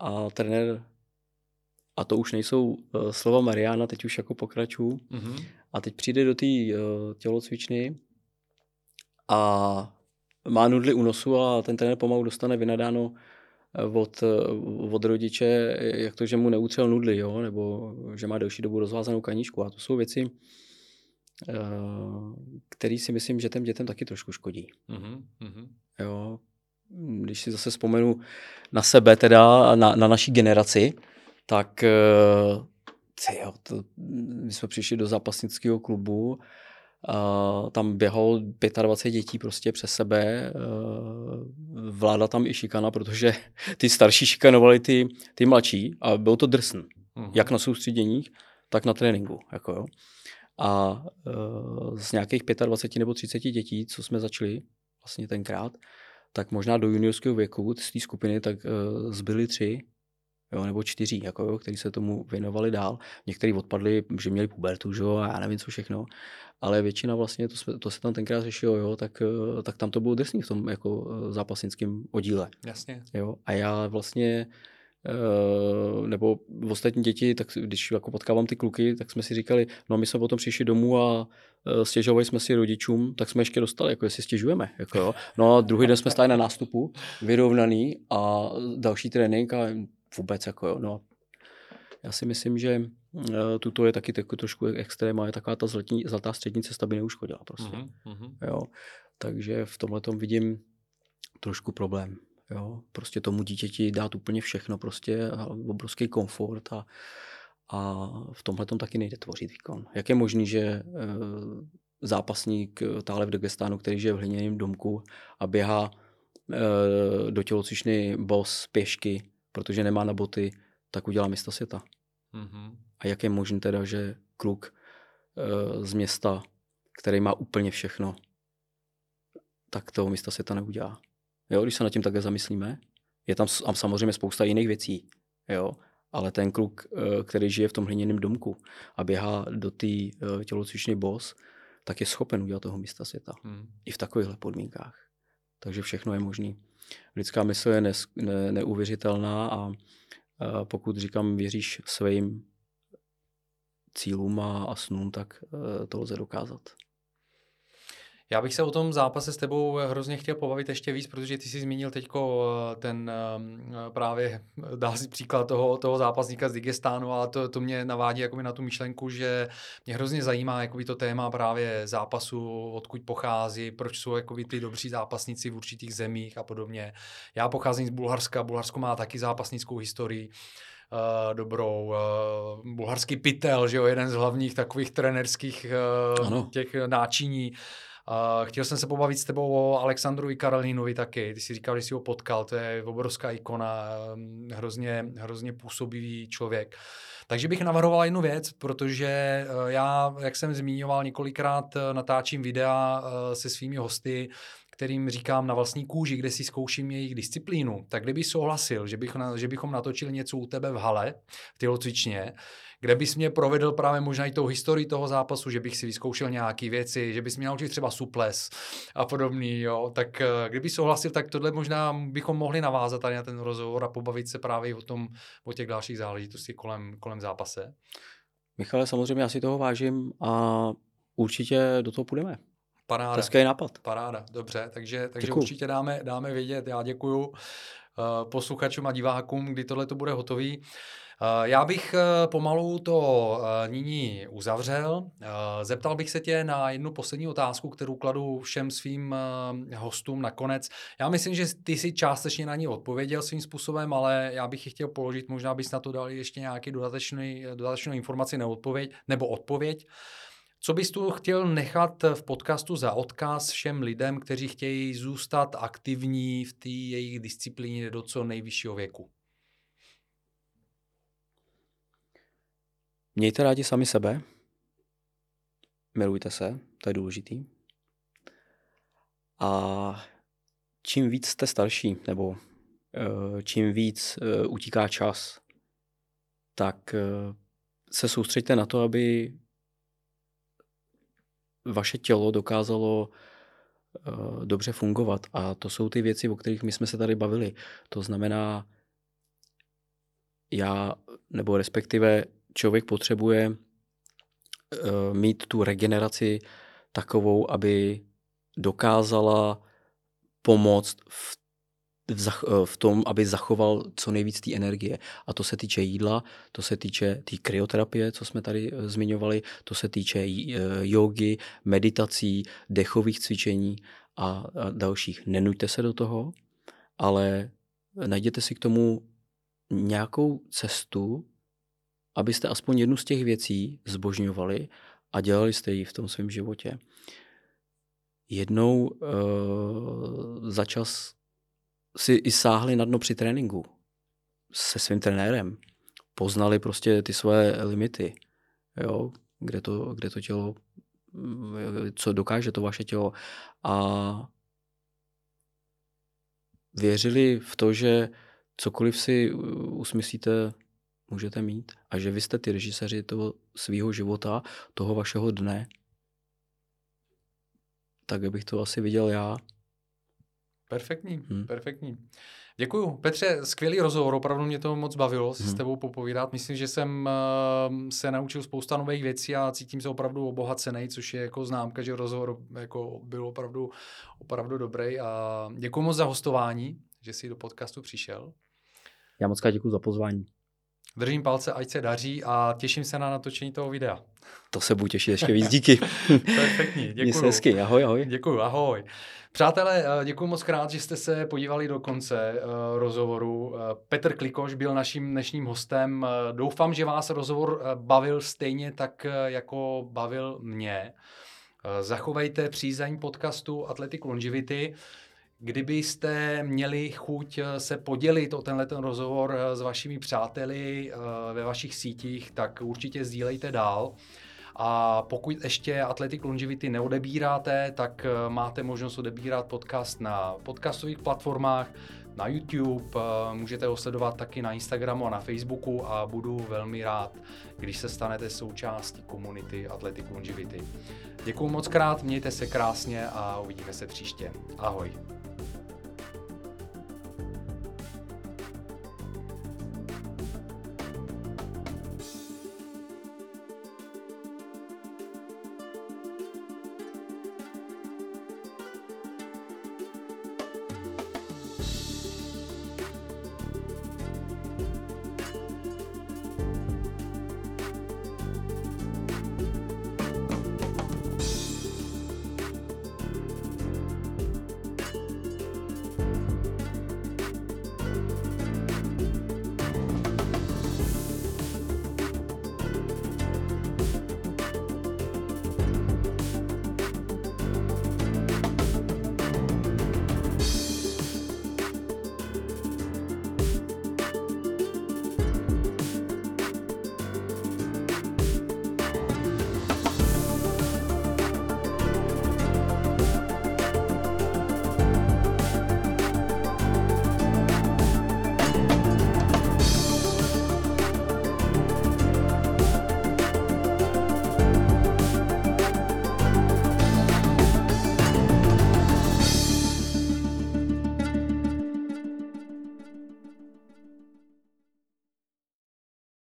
a trenér, a to už nejsou eh, slova Mariana, teď už jako pokračuju, Mhm. a teď přijde do té uh, tělocvičny a má nudly u nosu a ten trenér pomalu dostane vynadáno eh, od, od rodiče, jak to, že mu neutřel nudly, jo? nebo že má delší dobu rozvázanou kaničku. A to jsou věci, které si myslím, že těm dětem taky trošku škodí. Mhm. Mhm. Jo. Když si zase vzpomenu na sebe, teda na, na naší generaci, tak eh, ty jo, to, my jsme přišli do zápasnického klubu, a tam běhalo 25 dětí prostě přes sebe, eh, vláda tam i šikana, protože ty starší šikanovali ty, ty mladší a byl to drsn, Mhm. jak na soustředěních, tak na tréninku. Jako jo. A uh, z nějakých 25 nebo 30 dětí, co jsme začali vlastně tenkrát, tak možná do juniorského věku z té skupiny, tak uh, zbyly tři, jo, nebo čtyři, jako jo, kteří se tomu věnovali dál. Někteří odpadli, že měli pubertu, že jo, a já nevím co všechno. Ale většina vlastně, to, jsme, to se tam tenkrát řešilo, jo, tak, uh, tak tam to bylo drsný v tom jako uh, zápasnickém oddíle. Jasně. Jo? A já vlastně, eh, nebo ostatní děti, tak když jako potkávám ty kluky, tak jsme si říkali, no my jsme potom přišli domů a eh, stěžovali jsme si rodičům, tak jsme ještě dostali, jako jestli stěžujeme. Jako jo. No a druhý den jsme stáli na nástupu, vyrovnaný a další trénink a vůbec jako jo. No. Já si myslím, že eh, tuto je taky takový trošku extrém je taková ta zlatní, zlatá střední cesta by neuškodila prostě. Mhm. Mhm. Jo. Takže v tomhle vidím trošku problém. Jo. Prostě tomu dítěti dát úplně všechno, prostě a obrovský komfort a, a v tomhle taky nejde tvořit výkon. Jak je možný, že e, zápasník eh, táhle v Dagestánu, který žije v hliněném domku a běhá e, do tělocvičny bos pěšky, protože nemá na boty, tak udělá mista světa. Mhm. A jak je možné teda, že kluk e, z města, který má úplně všechno, tak toho místa světa neudělá. Jo, když se nad tím takhle zamyslíme, je tam samozřejmě spousta jiných věcí, jo, ale ten kluk, eh, který žije v tom hliněném domku a běhá do té eh, tělocvičny boss, tak je schopen udělat toho místa světa. Mhm. I v takovýchhle podmínkách. Takže všechno je možné. Lidská mysl je nes, ne, neuvěřitelná a, pokud říkám, věříš svým cílům a, a snům, tak eh, to lze dokázat. Já bych se o tom zápase s tebou hrozně chtěl pobavit ještě víc, protože ty jsi zmínil teďko eh, ten ehm, právě, dá si příklad toho, toho zápasníka z Digestánu, ale to, to mě navádí jakoby na tu myšlenku, že mě hrozně zajímá jakoby to téma právě zápasu, odkud pochází, proč jsou jakoby ty dobří zápasníci v určitých zemích a podobně. Já pocházím z Bulharska, Bulharsko má taky zápasnickou historii, uh, dobrou. Uh, bulharský pytel, že jo, jeden z hlavních takových trenerských uh, Ano. těch náčiní. Uh, chtěl jsem se pobavit s tebou o Alexandru Karolínovi taky. Ty jsi říkal, že jsi ho potkal, to je obrovská ikona, um, hrozně, hrozně působivý člověk. Takže bych navrhoval jednu věc, protože uh, já, jak jsem zmiňoval několikrát, uh, natáčím videa uh, se svými hosty, kterým říkám na vlastní kůži, kde si zkouším jejich disciplínu, tak kdyby souhlasil, že, bych, že bychom natočili něco u tebe v hale, v tělocvičně, kde bys mě provedl právě možná i tou historii toho zápasu, že bych si vyzkoušel nějaké věci, že bys mě naučil třeba suples a podobný, jo. Tak eh, kdyby souhlasil, tak tohle možná bychom mohli navázat tady na ten rozhovor a pobavit se právě o tom, o těch dalších záležitostech kolem, kolem zápase. Michale, samozřejmě já si toho vážím a určitě do toho půjdeme. Paráda. Hezký nápad. Paráda, dobře, takže, takže určitě dáme, dáme vědět. Já děkuju uh, posluchačům a divákům, kdy tohle to bude hotový. Uh, já bych uh, pomalu to uh, nyní uzavřel. Zeptal bych se tě na jednu poslední otázku, kterou kladu všem svým hostům nakonec. Já myslím, že ty si částečně na ní odpověděl svým způsobem, ale já bych ji chtěl položit, možná bys na to dal ještě nějaký dodatečný, dodatečnou informaci neodpověď, nebo odpověď. Co bys tu chtěl nechat v podcastu za odkaz všem lidem, kteří chtějí zůstat aktivní v té jejich disciplíně do co nejvyššího věku? Mějte rádi sami sebe, milujte se, to je důležitý. A čím víc jste starší, nebo eh, čím víc eh, utíká čas, tak eh, se soustřeďte na to, aby vaše tělo dokázalo dobře fungovat. A to jsou ty věci, o kterých my jsme se tady bavili. To znamená, já, nebo respektive člověk potřebuje uh, mít tu regeneraci takovou, aby dokázala pomoct v v, v tom, aby zachoval co nejvíc té energie. A to se týče jídla, to se týče té tý kryoterapie, co jsme tady e, zmiňovali, to se týče jogy, meditací, dechových cvičení a, a dalších. Nenuďte se do toho, ale najděte si k tomu nějakou cestu, abyste aspoň jednu z těch věcí zbožňovali a dělali jste ji v tom svém životě. Jednou uh, za čas si i sáhli na dno při tréninku se svým trenérem. Poznali prostě ty svoje limity, jo, kde to, kde to tělo, co dokáže to vaše tělo. A věřili v to, že cokoliv si usmyslíte, můžete mít a že vy jste ty režiséři toho svého života, toho vašeho dne, tak bych to asi viděl já. Perfektní, hmm. perfektní. Děkuju. Petře, skvělý rozhovor, opravdu mě to moc bavilo si hmm. s tebou popovídat. Myslím, že jsem uh, se naučil spousta nových věcí a cítím se opravdu obohacený, což je jako známka, že rozhovor jako byl opravdu, opravdu dobrý. A děkuji moc za hostování, že jsi do podcastu přišel. Já moc děkuji za pozvání. Držím palce, ať se daří a těším se na natočení toho videa. To se budu těšit ještě víc, díky. Perfektní, děkuji. hezky, ahoj, ahoj. Děkuji, ahoj. Přátelé, eh, děkuji moc krát, že jste se podívali do konce uh, rozhovoru. Uh, Petr Klikoš byl naším dnešním hostem. Doufám, že vás rozhovor bavil stejně tak, jako bavil mě. Zachovejte přízeň podcastu Athletic Longevity. Kdybyste měli chuť se podělit o tenhle ten rozhovor s vašimi přáteli ve vašich sítích, tak určitě sdílejte dál. A pokud ještě Athletic Longevity neodebíráte, tak eh, máte možnost odebírat podcast na podcastových platformách, na YouTube, eh, můžete ho sledovat taky na Instagramu a na Facebooku a budu velmi rád, když se stanete součástí komunity Athletic Longevity. Děkuji moc krát, mějte se krásně a uvidíme se příště. Ahoj.